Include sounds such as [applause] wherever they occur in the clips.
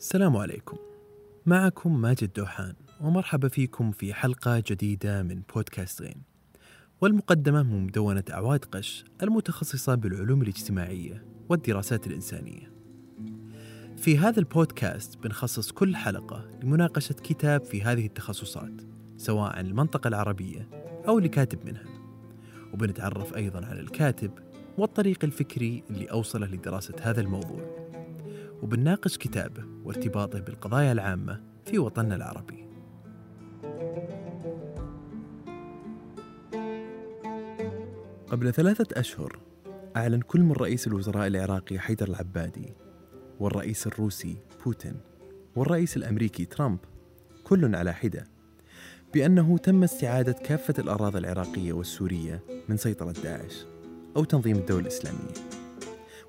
السلام عليكم. معكم ماجد دوحان ومرحبا فيكم في حلقة جديدة من بودكاست غين والمقدمة من مدونة أعواد قش المتخصصة بالعلوم الاجتماعية والدراسات الإنسانية. في هذا البودكاست بنخصص كل حلقة لمناقشة كتاب في هذه التخصصات سواء عن المنطقة العربية أو لكاتب منها. وبنتعرف أيضا على الكاتب والطريق الفكري اللي أوصله لدراسة هذا الموضوع. وبنناقش كتابه وارتباطه بالقضايا العامة في وطننا العربي. قبل ثلاثة أشهر أعلن كل من رئيس الوزراء العراقي حيدر العبادي والرئيس الروسي بوتين والرئيس الأمريكي ترامب كل على حدة بأنه تم استعادة كافة الأراضي العراقية والسورية من سيطرة داعش أو تنظيم الدولة الإسلامية.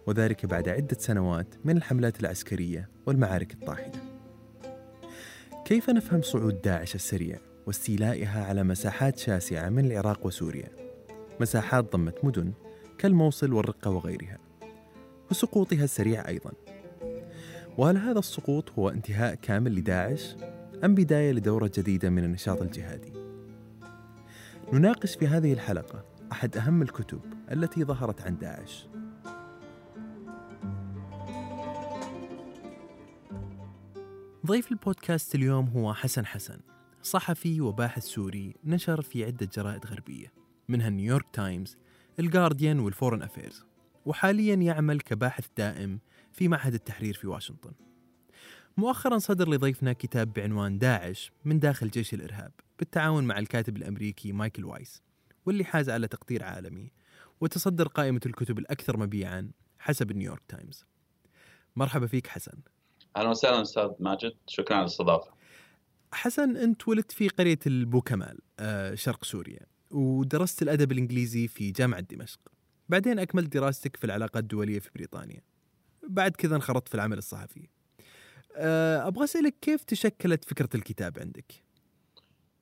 وذلك بعد عدة سنوات من الحملات العسكرية والمعارك الطاحنة. كيف نفهم صعود داعش السريع واستيلائها على مساحات شاسعة من العراق وسوريا؟ مساحات ضمت مدن كالموصل والرقة وغيرها، وسقوطها السريع أيضا. وهل هذا السقوط هو انتهاء كامل لداعش أم بداية لدورة جديدة من النشاط الجهادي؟ نناقش في هذه الحلقة أحد أهم الكتب التي ظهرت عن داعش ضيف البودكاست اليوم هو حسن حسن صحفي وباحث سوري نشر في عدة جرائد غربية منها نيويورك تايمز الجارديان والفورين أفيرز وحاليا يعمل كباحث دائم في معهد التحرير في واشنطن. مؤخرا صدر لضيفنا كتاب بعنوان داعش من داخل جيش الإرهاب بالتعاون مع الكاتب الأمريكي مايكل وايس واللي حاز على تقدير عالمي وتصدر قائمة الكتب الأكثر مبيعا حسب نيويورك تايمز. مرحبا فيك حسن. أهلا وسهلا أستاذ ماجد شكرا على الاستضافة. حسن أنت ولدت في قرية البوكمال آه، شرق سوريا ودرست الأدب الإنجليزي في جامعة دمشق. بعدين أكملت دراستك في العلاقات الدولية في بريطانيا. بعد كذا انخرطت في العمل الصحفي. آه، أبغى أسألك كيف تشكلت فكرة الكتاب عندك؟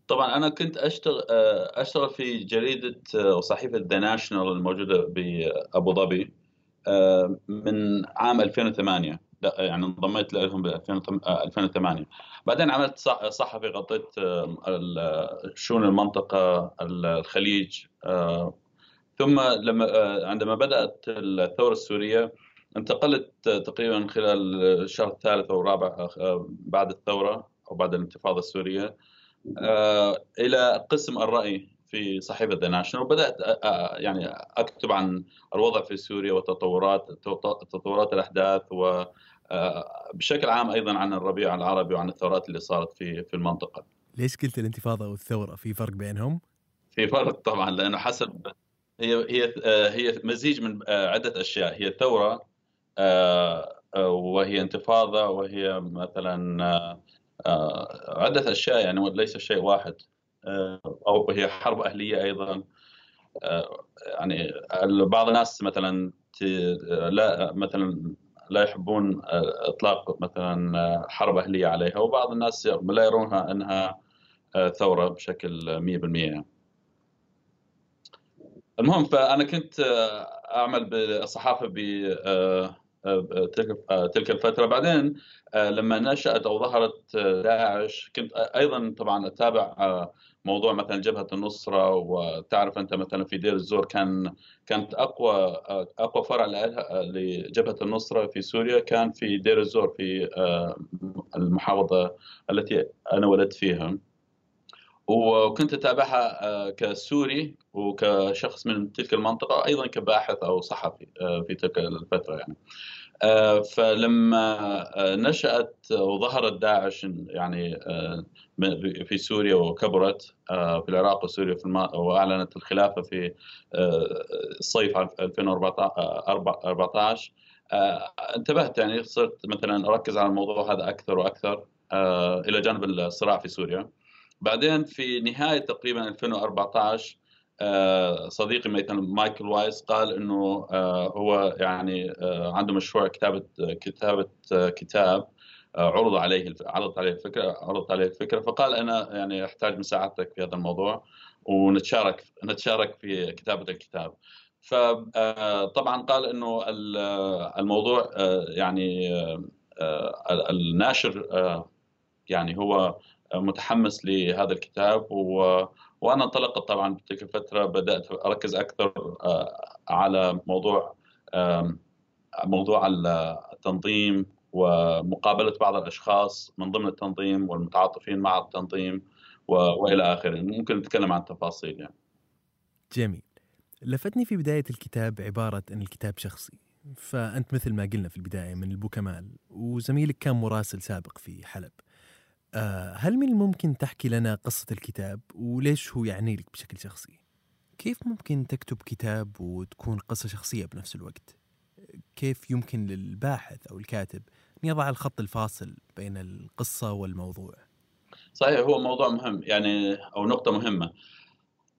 طبعا أنا كنت أشتغل آه، أشتغل في جريدة وصحيفة ذا ناشونال الموجودة بأبو ظبي من عام 2008 يعني انضميت لهم ب 2008 بعدين عملت صحفي غطيت شؤون المنطقة الخليج ثم لما عندما بدأت الثورة السورية انتقلت تقريبا خلال الشهر الثالث أو الرابع بعد الثورة أو بعد الانتفاضة السورية إلى قسم الرأي. في صحيفه ذا ناشونال وبدات يعني أكتب عن الوضع في سوريا وتطورات تطورات الأحداث و بشكل عام أيضا عن الربيع العربي وعن الثورات اللي صارت في في المنطقة. ليش قلت الانتفاضة والثورة في فرق بينهم؟ في فرق طبعا لأنه حسب هي هي هي مزيج من عدة أشياء هي ثوره وهي انتفاضة وهي مثلا عدة أشياء يعني ليس شيء واحد أو هي حرب أهلية أيضا. يعني بعض الناس مثلا لا مثلا لا يحبون إطلاق مثلا حرب أهلية عليها وبعض الناس لا يرونها أنها ثورة بشكل 100% المهم فأنا كنت أعمل بالصحافة ب تلك الفترة. بعدين لما نشأت أو ظهرت داعش كنت أيضا طبعا أتابع موضوع مثلا جبهة النصرة وتعرف أنت مثلا في دير الزور كان كانت أقوى أقوى فرع لجبهة النصرة في سوريا كان في دير الزور في المحافظة التي أنا ولدت فيها. وكنت أتابعها كسوري وكشخص من تلك المنطقة أيضا كباحث أو صحفي في تلك الفترة يعني فلما نشأت وظهرت داعش يعني في سوريا وكبرت في العراق وسوريا في. وأعلنت الخلافة في الصيف 2014 انتبهت يعني صرت مثلا أركز على الموضوع هذا أكثر وأكثر إلى جانب الصراع في سوريا بعدين في نهاية تقريبا 2014 صديقي مثلا مايكل وايس قال إنه هو يعني عنده مشروع كتابة كتابة كتاب عرض عليه عرضت عليه الفكرة عرضت عليه الفكرة فقال أنا يعني أحتاج مساعدتك في هذا الموضوع ونتشارك نتشارك في كتابة الكتاب. فطبعا قال إنه الموضوع يعني الناشر يعني هو متحمس لهذا الكتاب و وأنا انطلقت طبعا في تلك الفترة بدأت أركز أكثر على موضوع موضوع التنظيم ومقابلة بعض الأشخاص من ضمن التنظيم والمتعاطفين مع التنظيم وإلى آخره. ممكن نتكلم عن تفاصيل يعني. جميل. لفتني في بداية الكتاب عبارة ان الكتاب شخصي. فأنت مثل ما قلنا في البداية من البوكمال وزميلك كان مراسل سابق في حلب. آه، هل من الممكن تحكي لنا قصة الكتاب وليش هو يعني لك بشكل شخصي؟ كيف ممكن تكتب كتاب وتكون قصة شخصية بنفس الوقت؟ كيف يمكن للباحث أو الكاتب أن يضع الخط الفاصل بين القصة والموضوع؟ صحيح هو موضوع مهم يعني أو نقطة مهمة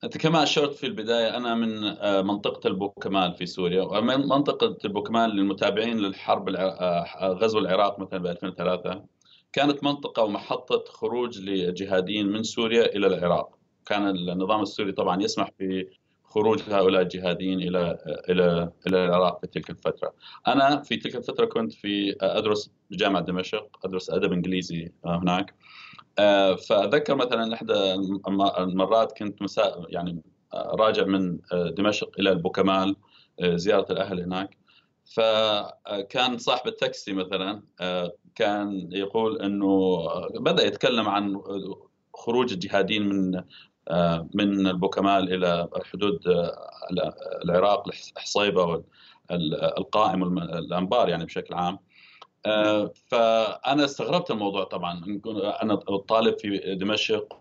أنت كما أشرت في البداية أنا من آه، منطقة البوكمال في سوريا ومن منطقة البوكمال للمتابعين للحرب آه، غزو العراق مثلا ب 2003 كانت منطقة ومحطة خروج لجهاديين من سوريا إلى العراق. كان النظام السوري طبعا يسمح بخروج هؤلاء الجهاديين إلى إلى إلى العراق في تلك الفترة. أنا في تلك الفترة كنت في أدرس بجامعة دمشق أدرس أدب إنجليزي هناك. فأذكر مثلا إحدى المرات كنت مساء يعني راجع من دمشق إلى البوكمال زيارة الأهل هناك. فكان صاحب التاكسي مثلا كان يقول إنه بدأ يتكلم عن خروج الجهاديين من من البوكمال إلى حدود العراق الحصيبه والقائم والانبار يعني بشكل عام. فأنا استغربت الموضوع طبعا. أنا طالب في دمشق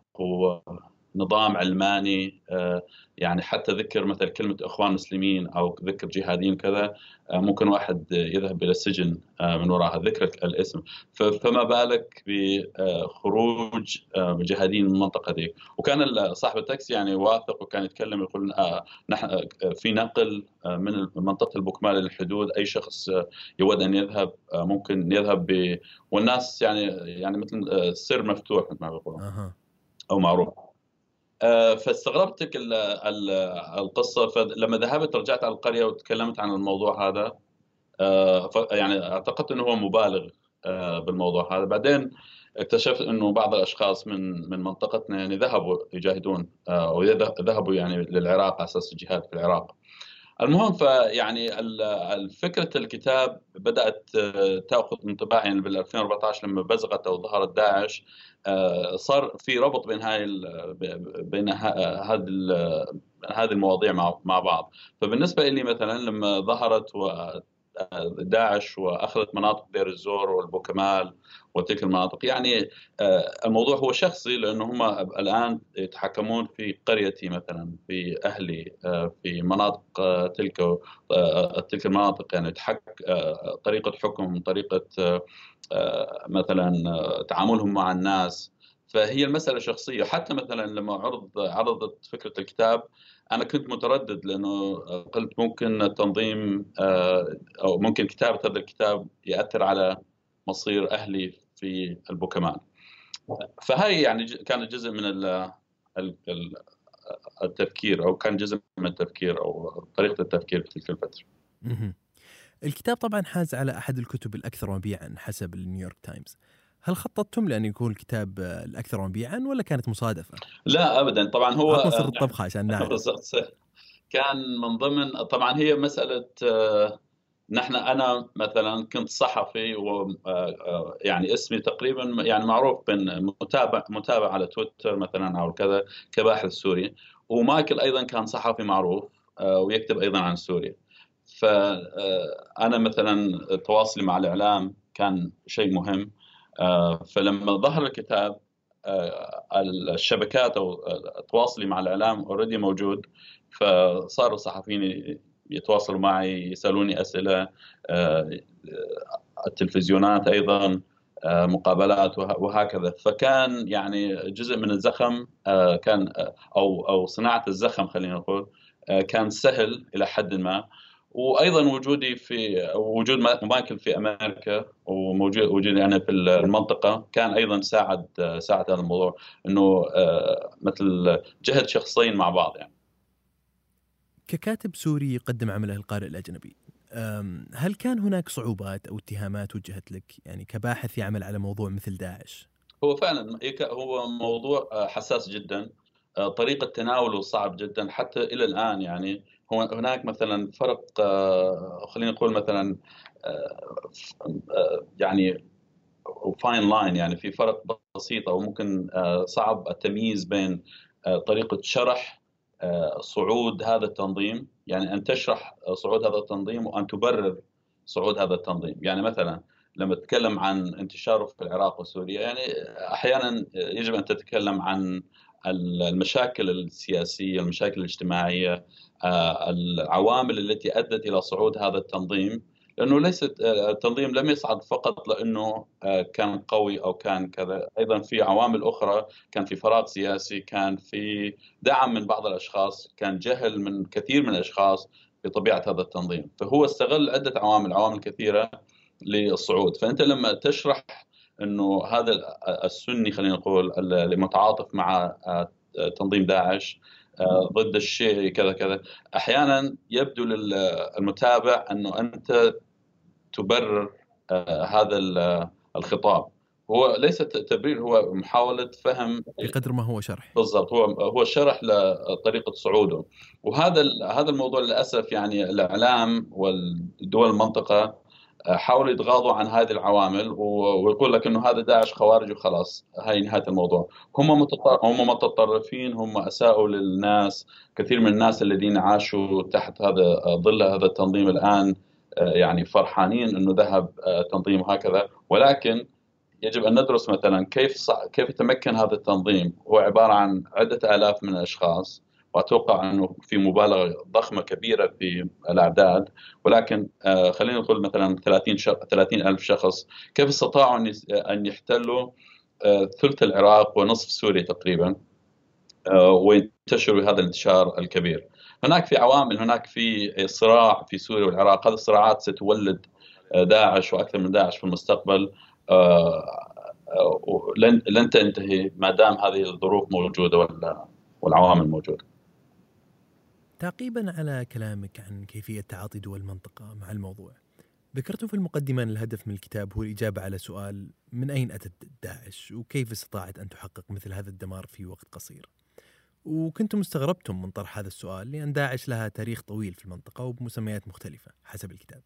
ونظام علماني يعني حتى ذكر مثل كلمة إخوان مسلمين أو ذكر جهاديين كذا آه، ممكن واحد يذهب إلى السجن آه، من وراء ذكر الاسم. فما بالك بخروج آه، جهاديين من المنطقة ذيك وكان صاحب التاكسي يعني واثق وكان يتكلم يقول نحن في نقل من منطقة البوكمال للحدود أي شخص يود أن يذهب ممكن يذهب ب... والناس يعني يعني مثل سر مفتوح مثل ما بيقولون. أو معروف. آه، فاستغربت تلك القصة. فلما ذهبت رجعت على القرية وتكلمت عن الموضوع هذا. آه، يعني اعتقدت إنه هو مبالغ آه، بالموضوع هذا. بعدين اكتشفت إنه بعض الأشخاص من من منطقتنا يعني ذهبوا يجاهدون أو ذهبوا يعني للعراق على أساس الجهاد في العراق. المهم فيعني فكره الكتاب بدأت تأخذ انطباع يعني بال 2014 لما بزغت أو ظهرت داعش آه، صار في ربط بين هاي بين هذه هذه المواضيع مع بعض. فبالنسبة لي مثلا لما ظهرت داعش وأخذت مناطق دير الزور والبوكمال وتلك المناطق. يعني آه، الموضوع هو شخصي لأنه هم الآن يتحكمون في قريتي مثلا في أهلي آه، في مناطق تلك تلك المناطق. يعني طريقة حكم طريقة مثلا تعاملهم مع الناس. فهي المسألة شخصية. حتى مثلا لما عرض عرضت فكرة الكتاب أنا كنت متردد لأنه قلت ممكن التنظيم أو ممكن كتابة هذا الكتاب يأثر على مصير أهلي في البوكمان فهي يعني كانت جزء من التفكير أو كان جزء من التفكير أو طريقة التفكير في تلك الفترة. الكتاب طبعا حاز على أحد الكتب الأكثر مبيعا حسب النيويورك تايمز. هل خططتم لأن يكون الكتاب الأكثر مبيعا ولا كانت مصادفة؟ لا أبدا. طبعا هو عطنا سر الطبخة عشان نعرف. [laughs] كان من ضمن طبعا هي مسألة آه، نحن أنا مثلا كنت صحفي و آه، آه، يعني اسمي تقريبا يعني معروف بين متابع متابع على تويتر مثلا أو كذا كباحث سوري. ومايكل أيضا كان صحفي معروف ويكتب أيضا عن سوريا. فانا مثلا تواصلي مع الإعلام كان شيء مهم. آه، فلما ظهر الكتاب آه، الشبكات أو تواصلي مع الإعلام already موجود فصاروا الصحفيين يتواصلوا معي يسألوني أسئلة آه، التلفزيونات أيضا مقابلات وهكذا. فكان يعني جزء من الزخم كان أو أو صناعة الزخم خلينا نقول كان سهل إلى حد ما. وأيضا وجودي في وجود مايكل في أمريكا وموجود وجودي أنا في المنطقة كان أيضا ساعد ساعد هذا الموضوع إنه آه، مثل جهد شخصين مع بعض يعني. ككاتب سوري يقدم عمله القارئ الأجنبي هل كان هناك صعوبات أو اتهامات وجهت لك؟ يعني كباحث يعمل على موضوع مثل داعش؟ هو فعلا هو موضوع آه، حساس جدا آه، طريقة تناوله صعب جدا حتى إلى الآن يعني. هناك مثلا فرق آه، خلينا نقول مثلا يعني fine line يعني في فرق بسيط أو ممكن صعب التمييز بين طريقة شرح صعود هذا التنظيم يعني أن تشرح صعود هذا التنظيم وأن تبرر صعود هذا التنظيم. يعني مثلا لما تتكلم عن انتشاره في العراق وسوريا يعني أحيانا يجب أن تتكلم عن المشاكل السياسية، المشاكل الاجتماعية، آه، العوامل التي أدت إلى صعود هذا التنظيم لأنه ليس التنظيم لم يصعد فقط لأنه آه، كان قوي أو كان كذا، أيضا في عوامل أخرى، كان في فراغ سياسي، كان في دعم من بعض الأشخاص، كان جهل من كثير من الأشخاص بطبيعة هذا التنظيم، فهو استغل عده عوامل، عوامل كثيرة للصعود. فأنت لما تشرح إنه هذا السني خلينا نقول المتعاطف مع آه، تنظيم داعش آه، ضد الشيعي كذا كذا. أحيانا يبدو للمتابع إنه أنت تبرر آه، هذا الخطاب. هو ليس تبرير هو محاولة فهم بقدر ما هو شرح. بالضبط هو هو شرح لطريقة صعوده. وهذا هذا الموضوع للأسف يعني الإعلام والدول المنطقة حاولوا يتغاضوا عن هذه العوامل ويقول لك إنه هذا داعش خوارج وخلاص. هاي نهاية الموضوع. هم هم متطرفين هم أساءوا للناس كثير من الناس الذين عاشوا تحت هذا ظل هذا التنظيم الآن آه، يعني فرحانين إنه ذهب آه، تنظيم هكذا ولكن يجب أن ندرس مثلا كيف كيف تمكن هذا التنظيم؟ هو عبارة عن عدة آلاف من الأشخاص. واتوقع انه في مبالغة ضخمة كبيرة في الاعداد ولكن آه، خلينا نقول مثلا 30 30 ألف شخص كيف استطاعوا أن يحتلوا آه، ثلث العراق ونصف سوريا تقريبا آه، وينتشروا هذا الانتشار الكبير. هناك في عوامل هناك في صراع في سوريا والعراق. هذه الصراعات ستولد داعش وأكثر من داعش في المستقبل لن لن تنتهي ما دام هذه الظروف موجودة والعوامل موجودة. تعقيبا على كلامك عن كيفية تعاطي دول المنطقة مع الموضوع. ذكرتم في المقدمة أن الهدف من الكتاب هو الإجابة على سؤال من أين أتت داعش؟ وكيف استطاعت أن تحقق مثل هذا الدمار في وقت قصير؟ وكنتم استغربتم من طرح هذا السؤال لأن داعش لها تاريخ طويل في المنطقة وبمسميات مختلفة حسب الكتاب.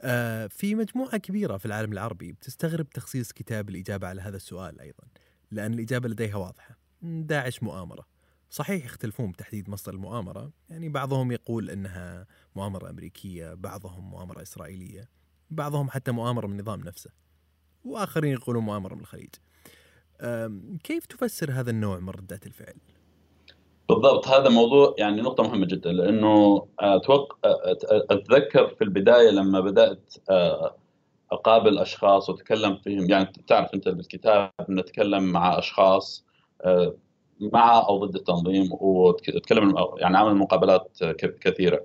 آه في مجموعة كبيرة في العالم العربي بتستغرب تخصيص كتاب الإجابة على هذا السؤال أيضا لأن الإجابة لديها واضحة داعش مؤامرة. صحيح يختلفون بتحديد مصدر المؤامرة. يعني بعضهم يقول أنها مؤامرة أمريكية بعضهم مؤامرة إسرائيلية بعضهم حتى مؤامرة من النظام نفسه وآخرين يقولون مؤامرة من الخليج. كيف تفسر هذا النوع من ردات الفعل؟ بالضبط هذا موضوع يعني نقطة مهمة جدا لأنه أتوقع أتذكر في البداية لما بدأت أقابل أشخاص وأتكلم فيهم. يعني تعرف أنت بالكتاب نتكلم مع أشخاص مع أو ضد التنظيم وتكلم يعني عمل مقابلات كثيرة.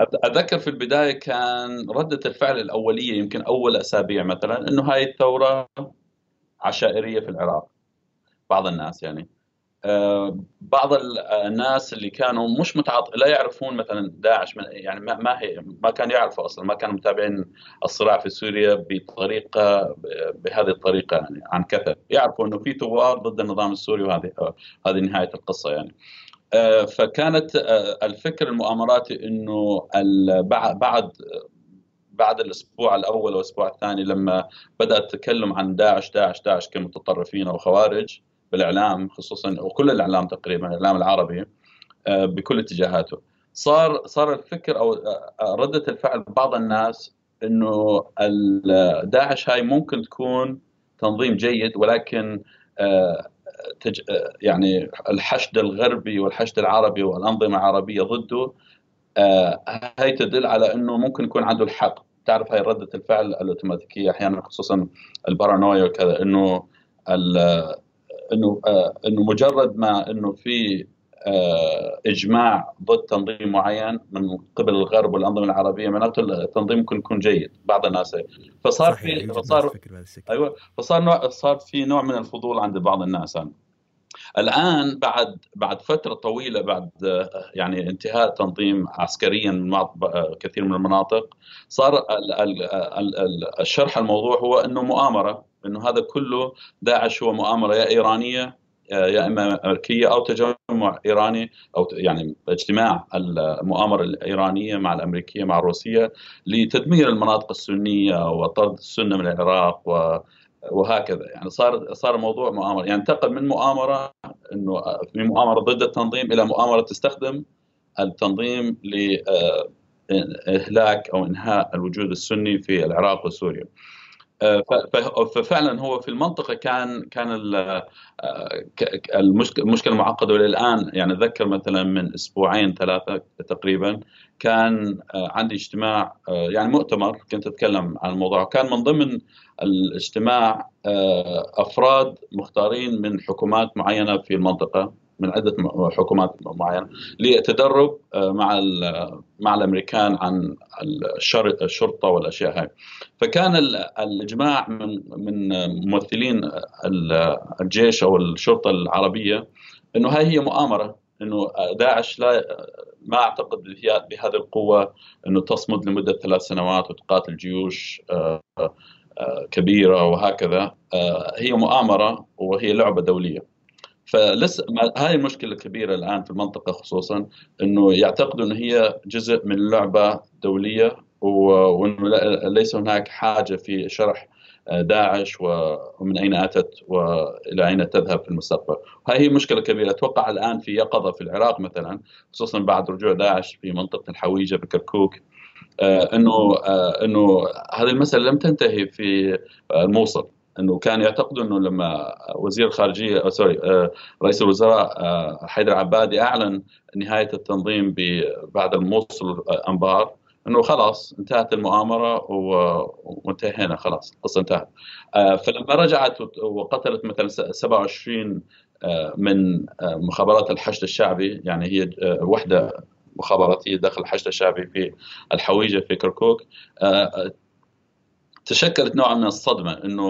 أتذكر في البداية كان ردة الفعل الأولية يمكن أول أسابيع مثلا إنه هاي الثورة عشائرية في العراق. بعض الناس يعني. بعض الناس اللي كانوا مش متعاط لا يعرفون مثلا داعش يعني ما هي ما كانوا يعرفوا أصلا ما كانوا متابعين الصراع في سوريا بطريقة بهذه الطريقة يعني عن كثب يعرفوا إنه في ثوار ضد النظام السوري وهذه هذه نهاية القصة يعني. آه، فكانت آه، الفكر المؤامراتي إنه بعد بعد الأسبوع الأول والأسبوع الثاني لما بدا التكلم عن داعش داعش داعش كمتطرفين أو خوارج بالإعلام خصوصا وكل الإعلام تقريبا الإعلام العربي آه، بكل اتجاهاته. صار صار الفكر أو آه، ردة الفعل بعض الناس إنه داعش هاي ممكن تكون تنظيم جيد ولكن آه، يعني الحشد الغربي والحشد العربي والأنظمة العربية ضده هاي تدل على إنه ممكن يكون عنده الحق. تعرف هاي ردة الفعل الأوتوماتيكية أحيانا خصوصا البارانويا وكذا إنه إنه آه، إنه مجرد ما إنه في آه، إجماع ضد تنظيم معين من قبل الغرب والأنظمة العربية معناته التنظيم ممكن يكون جيد بعض الناس. فصار في فصار أيوه فصار نوع صار في نوع من الفضول عند بعض الناس. الآن بعد بعد فترة طويلة بعد يعني انتهاء تنظيم عسكريا من كثير من المناطق صار الشرح الموضوع هو إنه مؤامرة إنه هذا كله داعش هو مؤامرة يا إيرانية يا إما أمريكية أو تجمع إيراني أو يعني اجتماع المؤامرة الإيرانية مع الأمريكية مع الروسية لتدمير المناطق السنية وطرد السنة من العراق و وهكذا يعني صار صار الموضوع مؤامرة يعني انتقل من مؤامرة إنه في مؤامرة ضد التنظيم إلى مؤامرة تستخدم التنظيم لاهلاك أو إنهاء الوجود السني في العراق وسوريا. آه، ففعلا هو في المنطقة كان كان آه، المشكلة معقدة. والى الان يعني أتذكر مثلا من أسبوعين ثلاثة تقريبا كان آه، عندي اجتماع يعني مؤتمر كنت أتكلم عن الموضوع. كان من ضمن الاجتماع أفراد مختارين من حكومات معينة في المنطقة. من عدة حكومات معينة للتدرب آه، مع مع الأمريكان عن الشرطة والأشياء هاي. فكان الإجماع من من ممثلين الجيش أو الشرطة العربية إنه هاي هي مؤامرة إنه داعش لا ما أعتقد بهذه القوة إنه تصمد لمدة ثلاث سنوات وتقاتل جيوش آه، آه، كبيرة وهكذا. هي مؤامرة وهي لعبة دولية. فلسه هاي المشكلة الكبيره الآن في المنطقة خصوصا إنه يعتقدوا إنه هي جزء من لعبة دولية وإنه ليس هناك حاجة في شرح آه، داعش ومن أين أتت والى أين تذهب في المستقبل. هاي هي مشكلة كبيرة أتوقع الآن في يقظة في العراق مثلا خصوصا بعد رجوع داعش في منطقة الحويجة بكركوك آه، إنه آه، إنه هذه المسألة لم تنتهي في الموصل إنه كانوا يعتقدوا إنه لما وزير الخارجيه سوري آه، رئيس الوزراء آه، حيدر عبادي أعلن نهاية التنظيم بعد الموصل أنبار إنه خلاص انتهت المؤامرة وانتهينا خلاص القصة انتهت. آه، فلما رجعت وقتلت مثلا 27 من مخابرات الحشد الشعبي يعني هي وحدة مخابراتية داخل الحشد الشعبي في الحويجة في كركوك تشكلت نوع من الصدمة إنه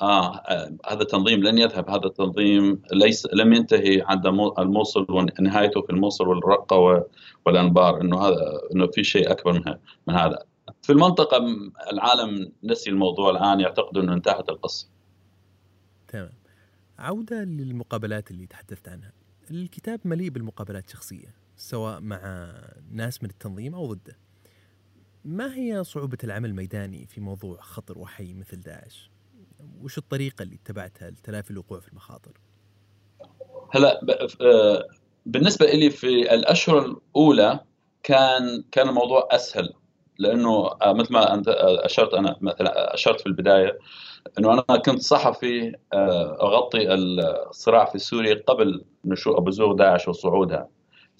آه, آه هذا التنظيم لن يذهب هذا التنظيم ليس لم ينتهي عند الموصل ونهايته في الموصل والرقة والأنبار إنه هذا إنه في شيء أكبر من من هذا. في المنطقة العالم نسي الموضوع الآن يعتقدوا إنه انتهت القصة. تمام. عودة للمقابلات اللي تحدثت عنها. الكتاب مليء بالمقابلات الشخصيه سواء مع ناس من التنظيم أو ضده. ما هي صعوبة العمل الميداني في موضوع خطر وحي مثل داعش؟ وش الطريقة اللي اتبعتها لتلافي الوقوع في المخاطر؟ هلا آه، بالنسبة لي في الأشهر الأولى كان كان الموضوع أسهل لأنه آه، مثل ما أنت آه، أشرت أنا مثلا أشرت في البداية أنه أنا كنت صحفي أغطي الصراع في سوريا قبل نشوء بزوغ داعش وصعودها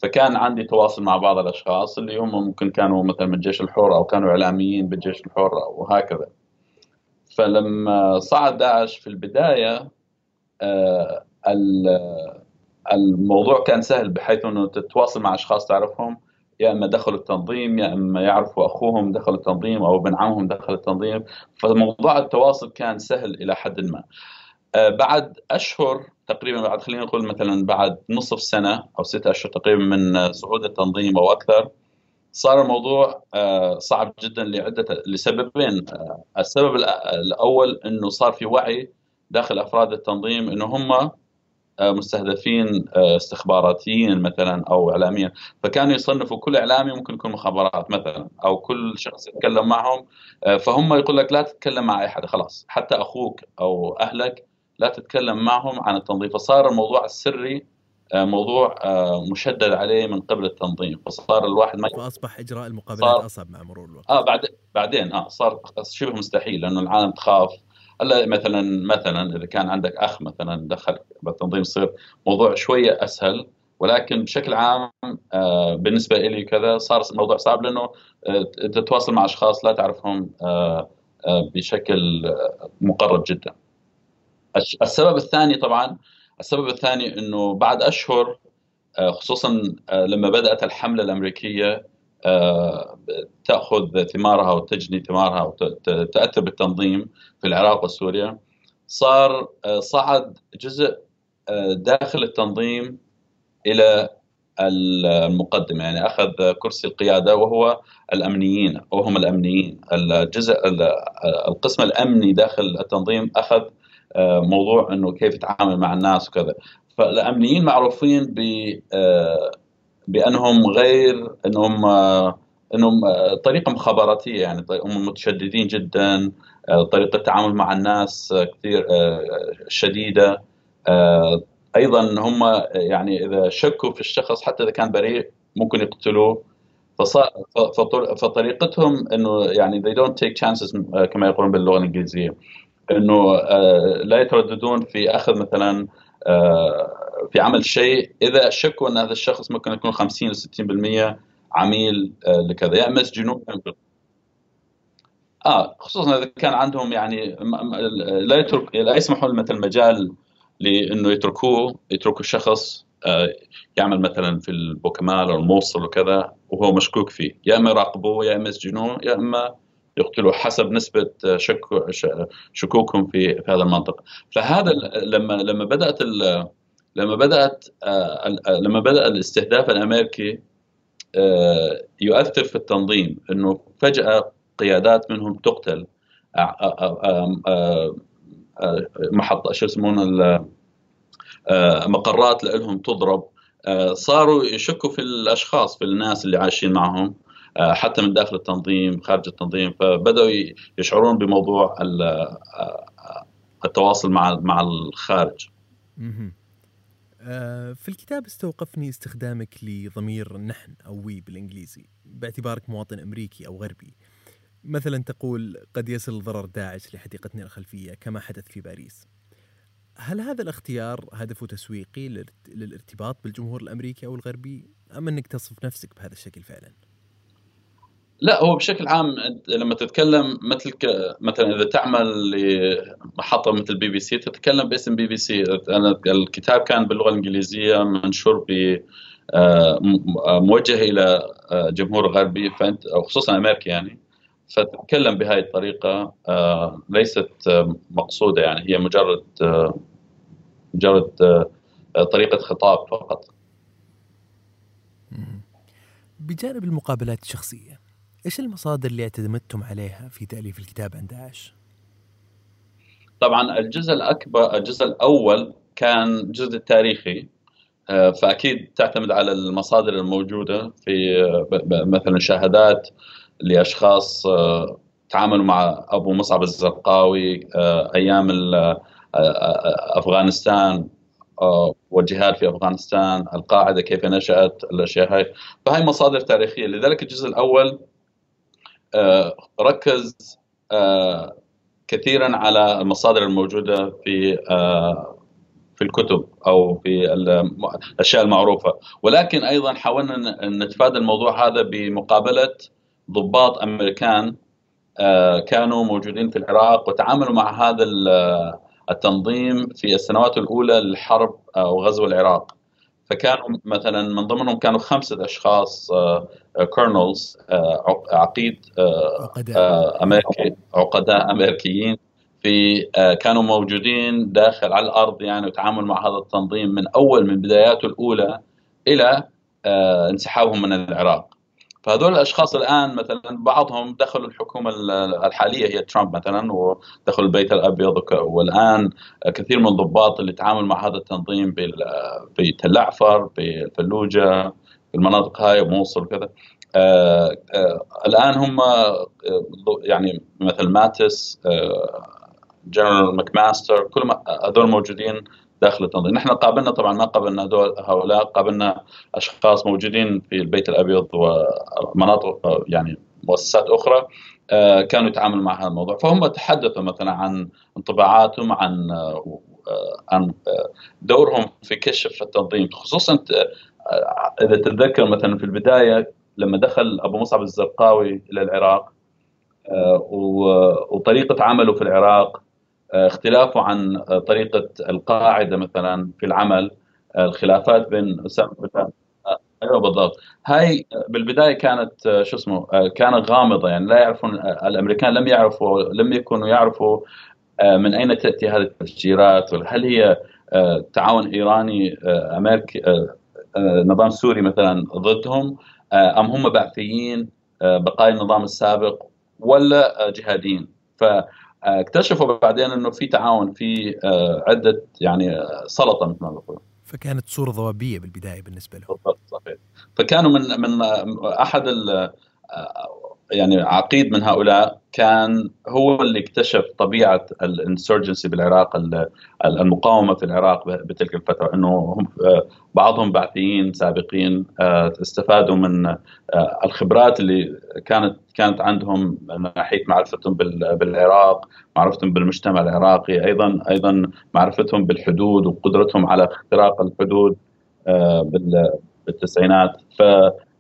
فكان عندي تواصل مع بعض الأشخاص اللي هم ممكن كانوا مثلا من الجيش الحر أو كانوا إعلاميين بالجيش الحر وهكذا فلما صعد داعش في البداية آه، الموضوع كان سهل بحيث إنه تتواصل مع أشخاص تعرفهم يا إما دخلوا التنظيم يا إما يعرفوا أخوهم دخل التنظيم أو ابن عمهم دخل التنظيم. فموضوع التواصل كان سهل إلى حد ما. آه، بعد أشهر تقريبا بعد خلينا نقول مثلا بعد نصف سنه أو ستة اشهر تقريبا من صعود التنظيم أو أكثر صار الموضوع آه، صعب جدا لعدة لسببين. آه، السبب الأول إنه صار في وعي داخل أفراد التنظيم إنه هم مستهدفين استخباراتيين مثلا أو اعلاميا فكانوا يصنفوا كل إعلامي ممكن يكون مخابرات مثلا أو كل شخص يتكلم معهم. فهم يقول لك لا تتكلم مع أي حد خلاص. حتى أخوك أو أهلك لا تتكلم معهم عن التنظيم. فصار الموضوع السري آه، موضوع آه، مشدد عليه من قبل التنظيم. فصار الواحد ما فأصبح إجراء المقابلات أصعب مع مرور الوقت. آه بعد بعدين آه صار شبه مستحيل لأنه العالم تخاف. ألا مثلا مثلا إذا كان عندك أخ مثلا دخل بالتنظيم يصير موضوع شوية أسهل. ولكن بشكل عام آه، بالنسبة لي كذا صار الموضوع صعب لأنه تتواصل مع أشخاص لا تعرفهم بشكل مقرب جدا. السبب الثاني طبعا السبب الثاني إنه بعد أشهر آه، خصوصا آه، لما بدأت الحملة الأمريكية آه، تأخذ ثمارها وتجني ثمارها وتاثر بالتنظيم في العراق وسوريا صار صعد جزء داخل التنظيم إلى المقدمة يعني أخذ كرسي القيادة وهو الأمنيين أو هم الأمنيين. الجزء القسم الأمني داخل التنظيم أخذ موضوع إنه كيف يتعامل مع الناس وكذا. فالأمنيين معروفين ب بأنهم غير إنهم إنهم طريقة مخابراتية يعني هم متشددين جدا طريقة التعامل مع الناس كثير شديدة. أيضا هم يعني إذا شكوا في الشخص حتى إذا كان بريء ممكن يقتلوه. فطريقتهم إنه يعني they don't take chances كما يقولون باللغة الإنجليزية. إنه لا يترددون في أخذ مثلا في عمل شيء. إذا شكوا إن هذا الشخص ممكن يكون 50 ل 60% عميل لكذا. يا إما يسجنوه آه خصوصا إذا كان عندهم يعني لا يترك لا يسمحوا مثل مجال لإنه يتركوه يتركوا الشخص آه، يعمل مثلا في البوكمال أو الموصل وكذا وهو مشكوك فيه. يا إما يراقبوه يا إما يسجنوه يا إما يقتلوه حسب نسبة شك شكوكهم في في هذا المنطق. فهذا لما لما بدأت لما بدأت آه، لما بدأ الاستهداف الأمريكي آه، يؤثر في التنظيم إنه فجأة قيادات منهم تقتل محطه شو يسمونه آه، مقرات لهم تضرب. آه، صاروا يشكوا في الأشخاص في الناس اللي عايشين معهم. آه، حتى من داخل التنظيم خارج التنظيم فبدأوا يشعرون بموضوع التواصل مع مع الخارج. في الكتاب استوقفني استخدامك لضمير نحن أو we بالإنجليزي باعتبارك مواطن أمريكي أو غربي. مثلا تقول قد يصل ضرر داعش لحديقتنا الخلفية كما حدث في باريس. هل هذا الاختيار هدفه تسويقي للارتباط بالجمهور الأمريكي أو الغربي أم أنك تصف نفسك بهذا الشكل فعلا؟ لا هو بشكل عام لما تتكلم مثل. مثلا إذا تعمل لمحطة مثل بي بي سي تتكلم باسم بي بي سي أنا الكتاب كان باللغة الإنجليزية منشور ب آه، موجه إلى آه، جمهور غربي فأنت أو خصوصا امريكي يعني فتتكلم بهذه الطريقة آه، ليست مقصودة يعني هي مجرد مجرد طريقة خطاب فقط. بجانب المقابلات الشخصية، إيش المصادر اللي اعتمدتم عليها في تأليف الكتاب عن داعش؟ طبعا الجزء الأكبر الجزء الأول كان الجزء التاريخي آه، فأكيد تعتمد على المصادر الموجودة في مثلا شهادات لأشخاص آه، تعاملوا مع أبو مصعب الزرقاوي آه، أيام أفغانستان والجهاد في أفغانستان، القاعدة كيف نشأت الأشياء هاي، فهي مصادر تاريخية، لذلك الجزء الأول ركز كثيرا على المصادر الموجودة في في الكتب أو في الأشياء المعروفة. ولكن أيضا حاولنا نتفادى الموضوع هذا بمقابلة ضباط أمريكان آه، كانوا موجودين في العراق وتعاملوا مع هذا التنظيم في السنوات الأولى للحرب أو غزو العراق. فكانوا مثلا من ضمنهم كانوا خمسة أشخاص كورنلز آه، آه، عقيد امريكي عقداء أمريكيين في كانوا موجودين داخل على الأرض يعني وتعامل مع هذا التنظيم من أول من بداياته الأولى إلى انسحابهم من العراق. فهذول الأشخاص الآن مثلا بعضهم دخلوا الحكومة الحالية هي ترامب مثلا ودخلوا البيت الأبيض. والآن كثير من الضباط اللي تعاملوا مع هذا التنظيم في تل اعفر في الفلوجه في المناطق هاي موصل وكذا. آه آه الآن هم آه يعني مثل ماتيس جنرال ماكماستر كل هذول موجودين داخل التنظيم. نحن قابلنا طبعا ما قابلنا هؤلاء قابلنا أشخاص موجودين في البيت الأبيض ومناطق يعني مؤسسات أخرى آه، كانوا يتعاملوا مع هذا الموضوع. فهم تحدثوا مثلا عن انطباعاتهم عن آه، عن آه، دورهم في كشف التنظيم. خصوصا إذا تتذكر مثلا في البداية لما دخل أبو مصعب الزرقاوي إلى العراق وطريقة عمله في العراق اختلافه عن طريقة القاعدة مثلا في العمل الخلافات بين أسامة أيوه بالضبط. هاي بالبداية كانت شو اسمه كانت غامضة يعني لا يعرفون الأمريكان لم يعرفوا لم يكونوا يعرفوا من أين تأتي هذه التفجيرات هل هي تعاون إيراني امريكي نظام سوري مثلا ضدهم أم هم بعثيين بقايا النظام السابق ولا جهاديين. فاكتشفوا بعدين إنه في تعاون في عدة يعني سلطة مثل ما بقول فكانت صورة ضبابية بالبداية بالنسبة له. صحيح. فكانوا من من أحد يعني عقيد من هؤلاء كان هو اللي اكتشف طبيعة الانسرجنسي بالعراق المقاومة في العراق بتلك الفترة إنه هم بعضهم بعثيين سابقين آه، استفادوا من آه، الخبرات اللي كانت كانت عندهم من ناحية معرفتهم بالعراق، معرفتهم بالمجتمع العراقي، أيضا أيضا معرفتهم بالحدود وقدرتهم على اختراق الحدود آه، بالتسعينات. ف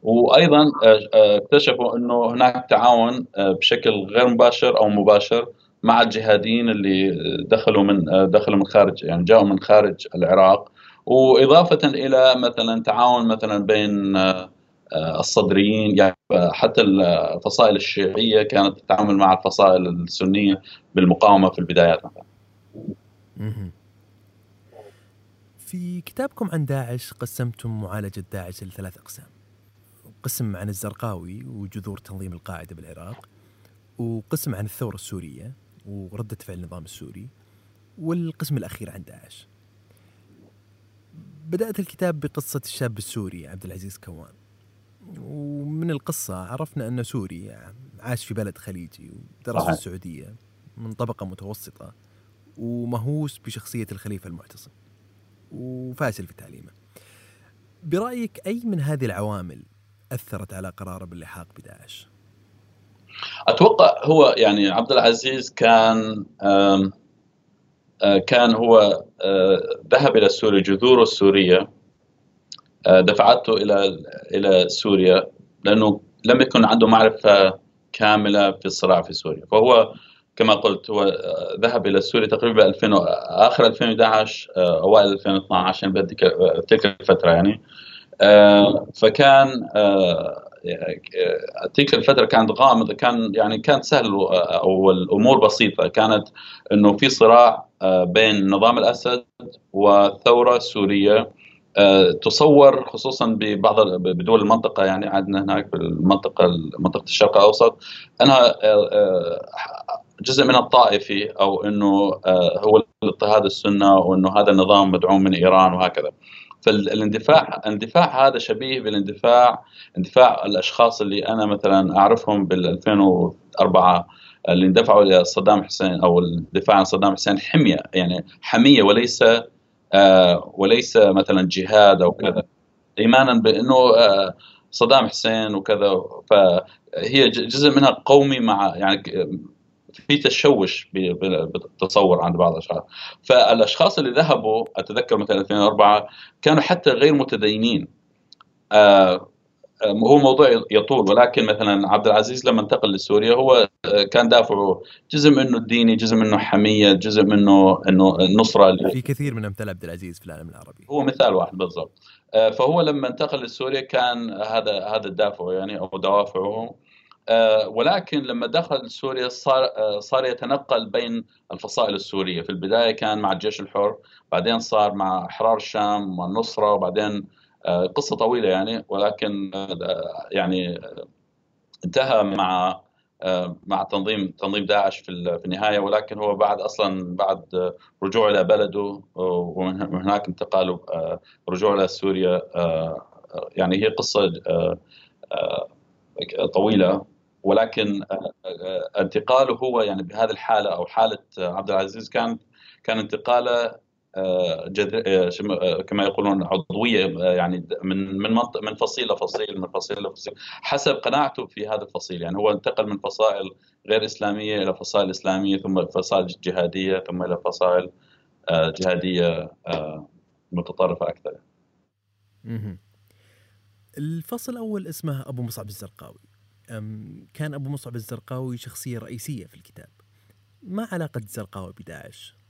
وأيضا آه، آه، اكتشفوا إنه هناك تعاون آه، بشكل غير مباشر أو مباشر مع الجهاديين اللي دخلوا من دخلوا من خارج يعني جاءوا من خارج العراق وإضافة إلى مثلا تعاون مثلا بين الصدريين يعني حتى الفصائل الشيعية كانت تتعامل مع الفصائل السنية بالمقاومة في البدايات مثلا. في كتابكم عن داعش قسمتم معالجة داعش لثلاث أقسام. قسم عن الزرقاوي وجذور تنظيم القاعدة بالعراق وقسم عن الثورة السورية وردة فعل النظام السوري والقسم الأخير عن داعش بدأت الكتاب بقصة الشاب السوري عبد العزيز كوان. ومن القصة عرفنا أنه سوري عاش في بلد خليجي ودرس في السعودية من طبقة متوسطة ومهووس بشخصية الخليفة المعتصم وفاشل في تعليمه. برأيك أي من هذه العوامل أثرت على قراره باللحاق بداعش؟ أتوقع هو يعني عبد العزيز كان آه، كان هو آه، ذهب إلى سوريا جذوره السورية آه، دفعته إلى إلى سوريا لأنه لم يكن عنده معرفة كاملة في الصراع في سوريا فهو كما قلت هو ذهب إلى سوريا تقريبا 2000 آخر 2011 أوائل 2012 يعني تلك الفترة يعني فكان آه، تلك الفترة كانت غامضة كان يعني كانت سهل أو الأمور بسيطة. كانت إنه في صراع آه، بين نظام الأسد وثوره سوريه تصور خصوصا ببعض بدول المنطقة يعني عندنا هناك بالمنطقة منطقة الشرق الأوسط أنها جزء من الطائفي أو إنه هو الاضطهاد السنة وإنه هذا النظام مدعوم من إيران وهكذا. فالاندفاع الاندفاع هذا شبيه بالاندفاع اندفاع الأشخاص اللي أنا مثلا أعرفهم بال 2004 اللي اندفعوا إلى صدام حسين أو الدفاع عن صدام حسين حمية يعني حمية وليس آه وليس مثلا جهاد أو كذا. ايمانا بأنه آه صدام حسين وكذا فهي جزء منها قومي مع يعني في تشوش بالتصور عند بعض الأشخاص. فالأشخاص اللي ذهبوا أتذكر مثلا 2004 كانوا حتى غير متدينين. آه هو موضوع يطول ولكن مثلا عبد العزيز لما انتقل لسوريا هو آه، كان دافعه جزء منه الديني جزء منه حمية جزء منه إنه النصرة في كثير من امثال عبد العزيز في العالم العربي. هو مثال واحد بالضبط. آه، فهو لما انتقل لسوريا كان هذا هذا الدافع يعني أو دوافعه آه، ولكن لما دخل سوريا صار آه، صار يتنقل بين الفصائل السورية، في البداية كان مع الجيش الحر، بعدين صار مع أحرار الشام والنصرة وبعدين آه، قصة طويلة يعني ولكن يعني انتهى مع مع تنظيم تنظيم داعش في النهاية. ولكن هو بعد أصلا بعد رجوع إلى بلده ومن هناك انتقال رجوع إلى سوريا يعني هي قصة طويلة. ولكن آه، آه، انتقاله هو يعني بهذه الحالة أو حالة عبد العزيز كان كان انتقاله آه، كما يقولون عضوية يعني من من من فصيل لفصيل من فصيل لفصيل حسب قناعته في هذا الفصيل. يعني هو انتقل من فصائل غير إسلامية إلى فصائل إسلامية ثم فصائل جهادية ثم إلى فصائل جهادية متطرفة أكثر. الفصل الأول اسمه أبو مصعب الزرقاوي. كان أبو مصعب الزرقاوي شخصية رئيسية في الكتاب. ما علاقة الزرقاوي بداعش؟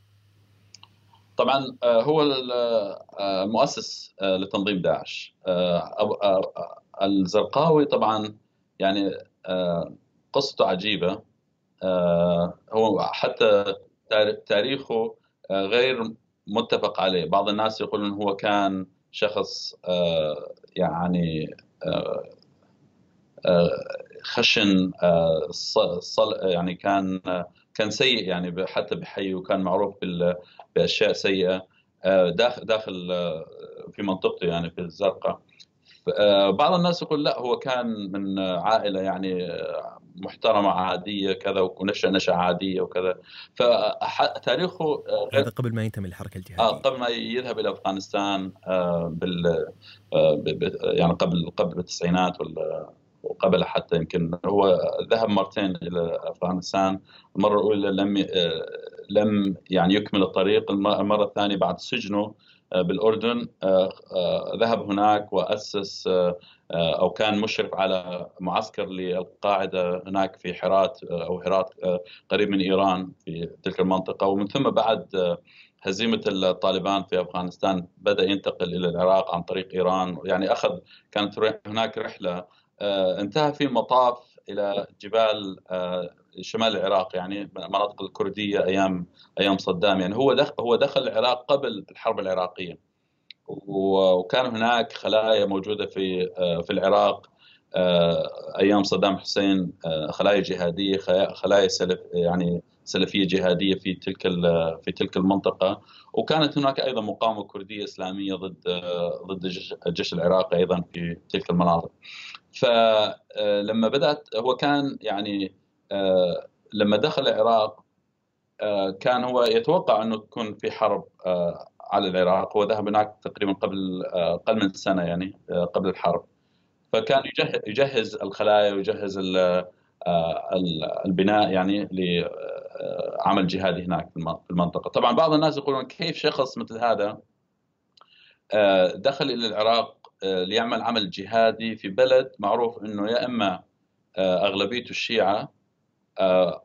طبعا آه، هو المؤسس آه، لتنظيم داعش. آه، الزرقاوي طبعا يعني قصته عجيبة. هو حتى تاريخه غير متفق عليه. بعض الناس يقولون هو كان شخص يعني خشن صل يعني كان كان سيء يعني حتى بحي وكان معروف بأشياء سيئة داخل داخل في منطقته يعني في الزرقاء. بعض الناس يقول لا هو كان من عائلة يعني محترمة عادية كذا ونشأ نشا عادية وكذا. فتاريخه هذا قبل ما ينتمي للحركة الجهادية. آه قبل ما يذهب إلى أفغانستان آه بال يعني قبل قبل التسعينات ولا وقبل حتى يمكن هو ذهب مرتين إلى أفغانستان المرة الأولى لم لم يعني يكمل الطريق المرة الثانية بعد سجنه بالأردن ذهب هناك وأسس أو كان مشرف على معسكر للقاعدة هناك في حرات أو هرات قريب من إيران في تلك المنطقة. ومن ثم بعد هزيمة الطالبان في أفغانستان بدأ ينتقل إلى العراق عن طريق إيران. يعني أخذ كانت هناك رحلة انتهى في المطاف إلى جبال شمال العراق يعني مناطق الكردية أيام أيام صدام. يعني هو دخل هو دخل العراق قبل الحرب العراقية. وكان هناك خلايا موجودة في في العراق أيام صدام حسين خلايا جهادية خلايا سلف يعني سلفية جهادية في تلك في تلك المنطقة. وكانت هناك أيضا مقاومة كردية إسلامية ضد ضد الجيش العراقي أيضا في تلك المناطق. فلما بدأت هو كان يعني لما دخل العراق كان هو يتوقع أنه تكون في حرب على العراق. هو ذهب هناك تقريبا قبل أقل من سنة يعني قبل الحرب. فكان يجهز الخلايا ويجهز البناء يعني لعمل جهادي هناك في المنطقة طبعا بعض الناس يقولون كيف شخص مثل هذا دخل إلى العراق ليعمل عمل جهادي في بلد معروف إنه يا إما أغلبيته الشيعة